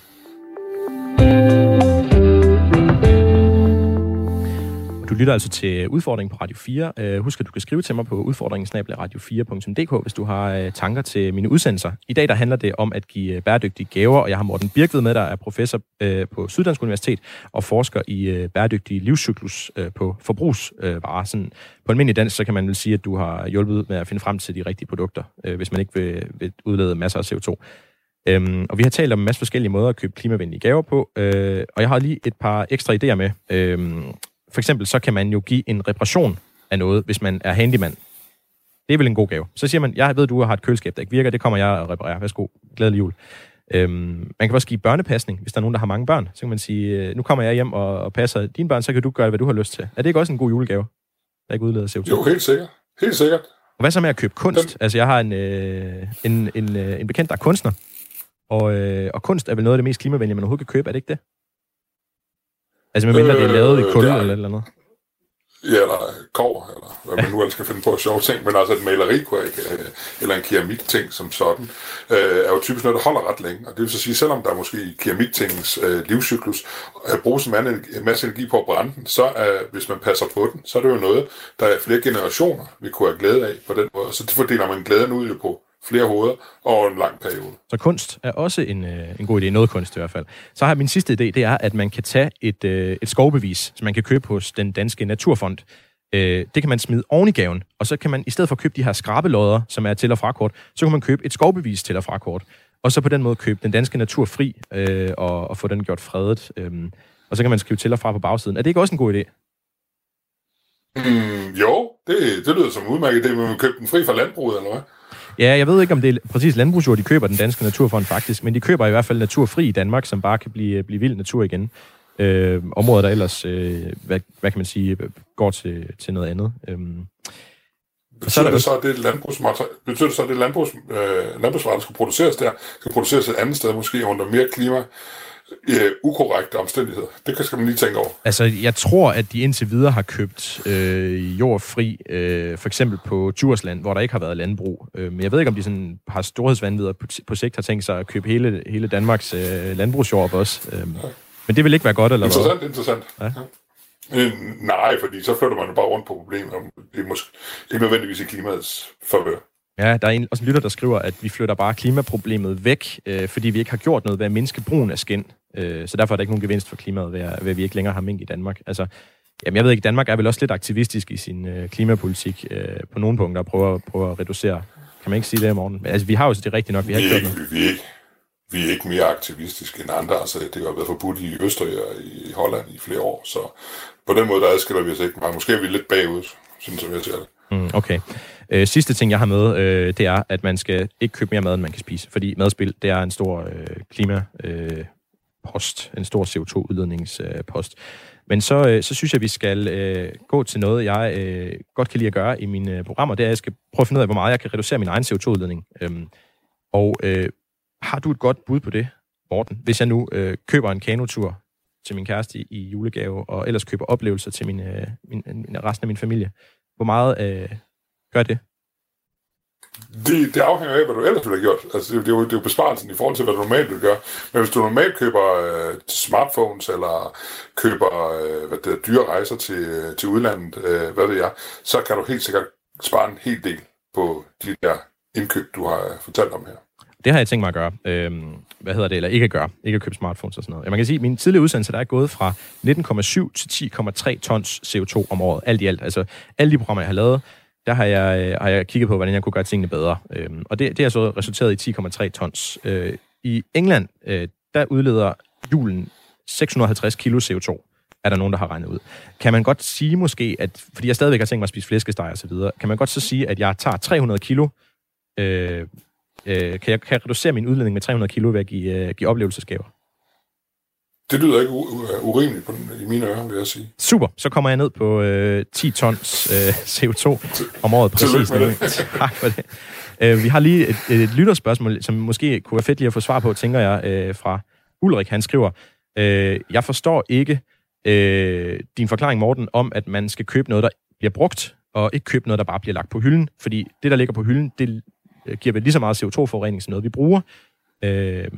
Lytter altså til Udfordringen på Radio 4. Øh, husk, at du kan skrive til mig på udfordringen-radio4.dk, hvis du har øh, tanker til mine udsendelser. I dag der handler det om at give øh, bæredygtige gaver, og jeg har Morten Birkved med, der er professor på Syddansk Universitet og forsker i uh, bæredygtig livscyklus på forbrugsvarer. Uh, Sådan, på almindelig dansk, så kan man vel sige, at du har hjulpet med at finde frem til de rigtige produkter, hvis man ikke vil, vil udlede masser af CO2. Øhm, og vi har talt om en masse forskellige måder at købe klimavenlige gaver på, øh, og jeg har lige et par ekstra idéer med. Øhm, for eksempel så kan man jo give en reparation af noget, hvis man er handyman. Det er vel en god gave. Så siger man, jeg ved, du har et køleskab, der ikke virker, det kommer jeg at reparere. Værsgo, glædelig jul. Øhm, man kan også give børnepasning, hvis der er nogen, der har mange børn. Så kan man sige, øh, nu kommer jeg hjem og, og passer dine børn, så kan du gøre, hvad du har lyst til. Er det ikke også en god julegave, der ikke udleder CO2? Jo, helt sikkert. Helt sikkert. Og hvad så med at købe kunst? Den... Altså, jeg har en, øh, en, en, øh, en bekendt, der er kunstner, og, øh, og kunst er vel noget af det mest klimavenlige, man overhovedet kan købe, er det ikke det? Altså medmindre øh, det er lavet i kul eller et eller andet. Ja, eller kår, eller hvad man nu ellers skal finde på sjove ting, men altså et maleri, øh, eller en keramik-ting som sådan, øh, er jo typisk noget, der holder ret længe. Og det vil så sige, selvom der er måske i keramiktingens øh, livscyklus øh, bruges en masse energi på at brænde den, så øh, hvis man passer på den, så er det jo noget, der er flere generationer, vi kunne have glæde af på den måde. Så det fordeler man glæden ud på flere hoveder over en lang periode. Så kunst er også en, øh, en god idé, noget kunst i hvert fald. Så har min sidste idé, det er, at man kan tage et, øh, et skovbevis, som man kan købe hos den danske Naturfond. Øh, det kan man smide oven i gaven, og så kan man i stedet for at købe de her skrabelodder, som er til- og frakort, så kan man købe et skovbevis til- og frakort. Og så på den måde købe den danske natur fri øh, og, og få den gjort fredet. Øh, og så kan man skrive til og fra på bagsiden. Er det ikke også en god idé? Mm, jo, det, det lyder som udmærket det, men man købe den fri fra landbruget, eller hvad? Ja, jeg ved ikke, om det er præcis landbrugsjord, de køber den danske naturfond faktisk, men de køber i hvert fald naturfri i Danmark, som bare kan blive, blive vild natur igen. Øh, områder, der ellers, øh, hvad, hvad kan man sige, går til, til noget andet. Øh, Betyder så det, det så, at det landbrugsmateriale, betyder det så, at det landbrugs, øh, landbrugsvarer, der skal produceres der, skal produceres et andet sted, måske under mere klima, øh, ukorrekte omstændigheder. Det skal man lige tænke over. Altså, jeg tror, at de indtil videre har købt øh, jordfri, øh, for eksempel på Djursland, hvor der ikke har været landbrug. Øh, men jeg ved ikke, om de sådan har storhedsvandvidere på, på sigt har tænkt sig at købe hele, hele Danmarks øh, landbrugsjord op også. Øh, ja. Men det vil ikke være godt, eller interessant, hvad? Interessant, interessant. Ja. Øh, nej, fordi så flytter man jo bare rundt på problemet. Det er måske ikke nødvendigvis i klimaets favør. Ja, der er en, også en lytter, der skriver, at vi flytter bare klimaproblemet væk, øh, fordi vi ikke har gjort noget ved at mindske brugen af skin. Øh, så derfor er der ikke nogen gevinst for klimaet ved at, ved at vi ikke længere har mink i Danmark. Altså, jamen jeg ved ikke, Danmark er vel også lidt aktivistisk i sin øh, klimapolitik øh, på nogle punkter og prøver, prøver at reducere. Kan man ikke sige det i morgen? Men, altså, vi har jo så det rigtigt nok, vi har ikke noget. Vi, vi, vi er ikke mere aktivistiske end andre. Altså, det har været forbudt i Østrig og i Holland i flere år, så på den måde, der adskiller vi os ikke. Måske er vi lidt bagud, synes jeg, jeg ser det. Mm, okay. Øh, sidste ting, jeg har med, øh, det er, at man skal ikke købe mere mad, end man kan spise. Fordi madspil, det er en stor øh, klimapost, øh, post, en stor CO2-udledningspost. Men så, øh, så synes jeg, vi skal øh, gå til noget, jeg øh, godt kan lide at gøre i mine øh, programmer. Det er, at jeg skal prøve at finde ud af, hvor meget jeg kan reducere min egen CO2-udledning. Øhm, og øh, har du et godt bud på det, Morten? Hvis jeg nu øh, køber en kanotur til min kæreste i, i julegave, og ellers køber oplevelser til min, øh, min, min, resten af min familie, hvor meget øh, gør det? Det, det afhænger af, hvad du ellers ville have gjort. Altså, det, det, er jo, det er jo besparelsen i forhold til, hvad du normalt vil gøre. Men hvis du normalt køber øh, smartphones, eller køber øh, hvad det er, dyre rejser til, øh, til udlandet, øh, hvad ved jeg, så kan du helt sikkert spare en hel del på de der indkøb, du har øh, fortalt om her. Det har jeg tænkt mig at gøre. Øhm, hvad hedder det? Eller ikke at gøre. Ikke at købe smartphones og sådan noget. Ja, man kan sige, at min tidligere udsendelse, der er gået fra 19,7 til 10,3 tons CO2 om året. Alt i alt. Altså, alle de programmer, jeg har lavet, der har jeg, øh, har jeg kigget på, hvordan jeg kunne gøre tingene bedre. Øhm, og det, det har så resulteret i 10,3 tons. Øh, I England, øh, der udleder julen 650 kilo CO2 er der nogen, der har regnet ud. Kan man godt sige måske, at, fordi jeg stadigvæk har tænkt mig at spise flæskesteg og så videre, kan man godt så sige, at jeg tager 300 kilo, øh, øh, kan jeg kan reducere min udledning med 300 kilo ved at give, øh, give oplevelsesgaver? Det lyder ikke urimeligt på den, i mine ører, vil jeg sige. Super, så kommer jeg ned på øh, 10 tons øh, CO2 om året præcis. tak for det. Øh, vi har lige et, et lytterspørgsmål, som måske kunne være fedt lige at få svar på, tænker jeg, øh, fra Ulrik. Han skriver, øh, jeg forstår ikke øh, din forklaring, Morten, om at man skal købe noget, der bliver brugt, og ikke købe noget, der bare bliver lagt på hylden. Fordi det, der ligger på hylden, det giver vel lige så meget CO2-forurening som noget, vi bruger. Øh,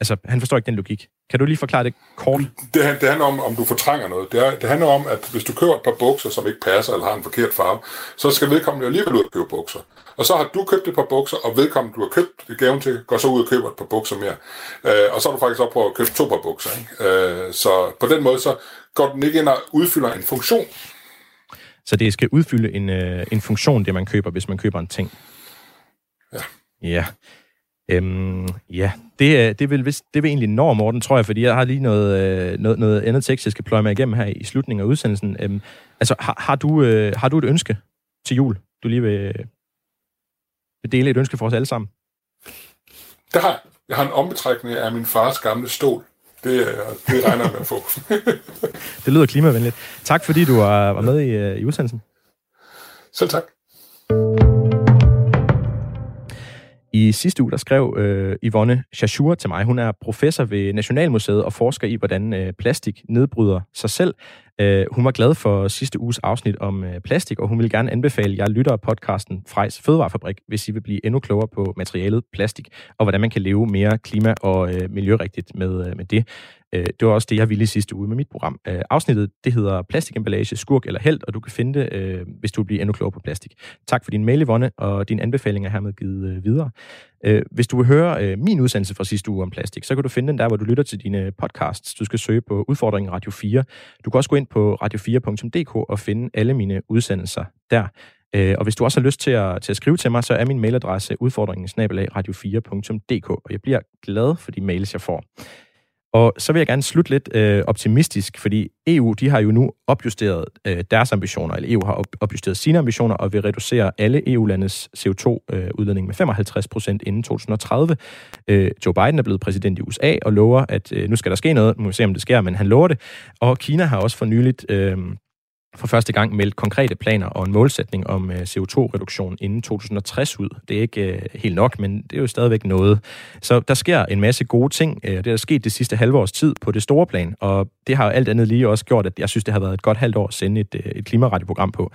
Altså, han forstår ikke den logik. Kan du lige forklare det kort? Det, det handler om, om du fortrænger noget. Det, er, det handler om, at hvis du køber et par bukser, som ikke passer eller har en forkert farve, så skal vedkommende alligevel ud og købe bukser. Og så har du købt et par bukser, og vedkommende, du har købt gaven til, går så ud og køber et par bukser mere. Øh, og så er du faktisk op på at købe to par bukser. Ikke? Øh, så på den måde, så går den ikke ind og udfylder en funktion. Så det skal udfylde en, øh, en funktion, det man køber, hvis man køber en ting? Ja. Ja. Øhm, ja, det, det, vil, det vil egentlig nå, Morten, tror jeg, fordi jeg har lige noget, øh, noget, noget andet tekst, jeg skal pløje mig igennem her i slutningen af udsendelsen. Øhm, altså, har, har, du, øh, har du et ønske til jul, du lige vil, vil dele et ønske for os alle sammen? Det har jeg. har en ombetrækning af min fars gamle stol. Det, det regner jeg med at få. det lyder klimavenligt. Tak fordi du var, var med i, øh, i udsendelsen. Selv tak. I sidste uge, der skrev øh, Yvonne Chachur til mig. Hun er professor ved Nationalmuseet og forsker i, hvordan øh, plastik nedbryder sig selv. Øh, hun var glad for sidste uges afsnit om øh, plastik, og hun vil gerne anbefale jer lytter af podcasten Frejs Fødevarefabrik, hvis I vil blive endnu klogere på materialet plastik, og hvordan man kan leve mere klima- og øh, miljørigtigt med, øh, med det. Øh, det var også det, jeg ville i sidste uge med mit program. Øh, afsnittet, det hedder Plastikemballage, skurk eller held, og du kan finde det, øh, hvis du bliver endnu klogere på plastik. Tak for din mail, Yvonne, og din anbefaling er hermed givet videre. Hvis du vil høre min udsendelse fra sidste uge om plastik, så kan du finde den der, hvor du lytter til dine podcasts. Du skal søge på udfordringen Radio 4. Du kan også gå ind på radio4.dk og finde alle mine udsendelser der. Og hvis du også har lyst til at, til at skrive til mig, så er min mailadresse udfordringen radio4.dk, og jeg bliver glad for de mails, jeg får. Og så vil jeg gerne slutte lidt øh, optimistisk, fordi EU de har jo nu opjusteret øh, deres ambitioner, eller EU har op, opjusteret sine ambitioner og vil reducere alle EU-landes CO2-udledning øh, med 55 procent inden 2030. Øh, Joe Biden er blevet præsident i USA og lover, at øh, nu skal der ske noget. Nu må vi se, om det sker, men han lover det. Og Kina har også for nyligt... Øh, for første gang meldt konkrete planer og en målsætning om øh, CO2-reduktion inden 2060 ud. Det er ikke øh, helt nok, men det er jo stadigvæk noget. Så der sker en masse gode ting. Øh, det er sket det sidste halve års tid på det store plan, og det har alt andet lige også gjort, at jeg synes, det har været et godt halvt år at sende et, et klimaradioprogram på.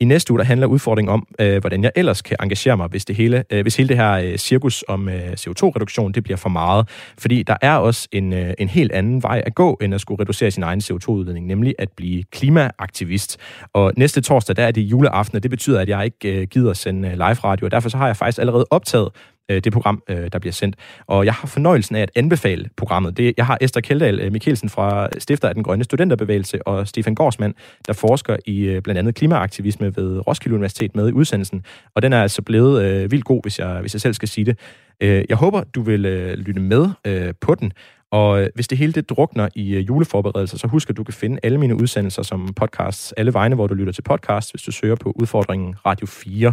I næste uge der handler udfordringen om, øh, hvordan jeg ellers kan engagere mig, hvis det hele, øh, hvis hele det her øh, cirkus om øh, CO2-reduktion det bliver for meget. Fordi der er også en, øh, en helt anden vej at gå, end at skulle reducere sin egen CO2-udledning, nemlig at blive klimaaktivist. Og næste torsdag, der er det juleaften, og det betyder, at jeg ikke øh, gider sende øh, live radio, og derfor så har jeg faktisk allerede optaget øh, det program, øh, der bliver sendt. Og jeg har fornøjelsen af at anbefale programmet. Det, jeg har Esther Keldahl øh, Mikkelsen fra Stifter af den Grønne Studenterbevægelse og Stefan Gårdsmand, der forsker i øh, blandt andet klimaaktivisme ved Roskilde Universitet med i udsendelsen. Og den er altså blevet øh, vildt god, hvis jeg, hvis jeg selv skal sige det. Øh, jeg håber, du vil øh, lytte med øh, på den. Og øh, hvis det hele det drukner i øh, juleforberedelser, så husk, at du kan finde alle mine udsendelser som podcasts, alle vegne, hvor du lytter til podcast, hvis du søger på udfordringen Radio 4.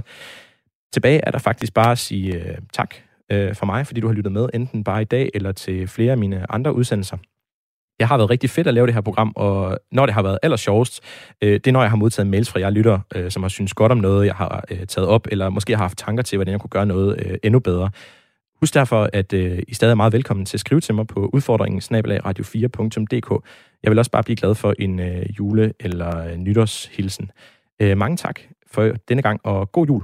Tilbage er der faktisk bare at sige øh, tak øh, for mig, fordi du har lyttet med, enten bare i dag eller til flere af mine andre udsendelser. Jeg har været rigtig fedt at lave det her program, og når det har været aller sjovest, øh, det er, når jeg har modtaget mails fra jer lytter, øh, som har synes godt om noget, jeg har øh, taget op, eller måske har haft tanker til, hvordan jeg kunne gøre noget øh, endnu bedre. Husk derfor, at øh, I stadig er meget velkommen til at skrive til mig på udfordringen radio4.dk. Jeg vil også bare blive glad for en øh, jule- eller øh, nytårshilsen. Øh, mange tak for denne gang, og god jul.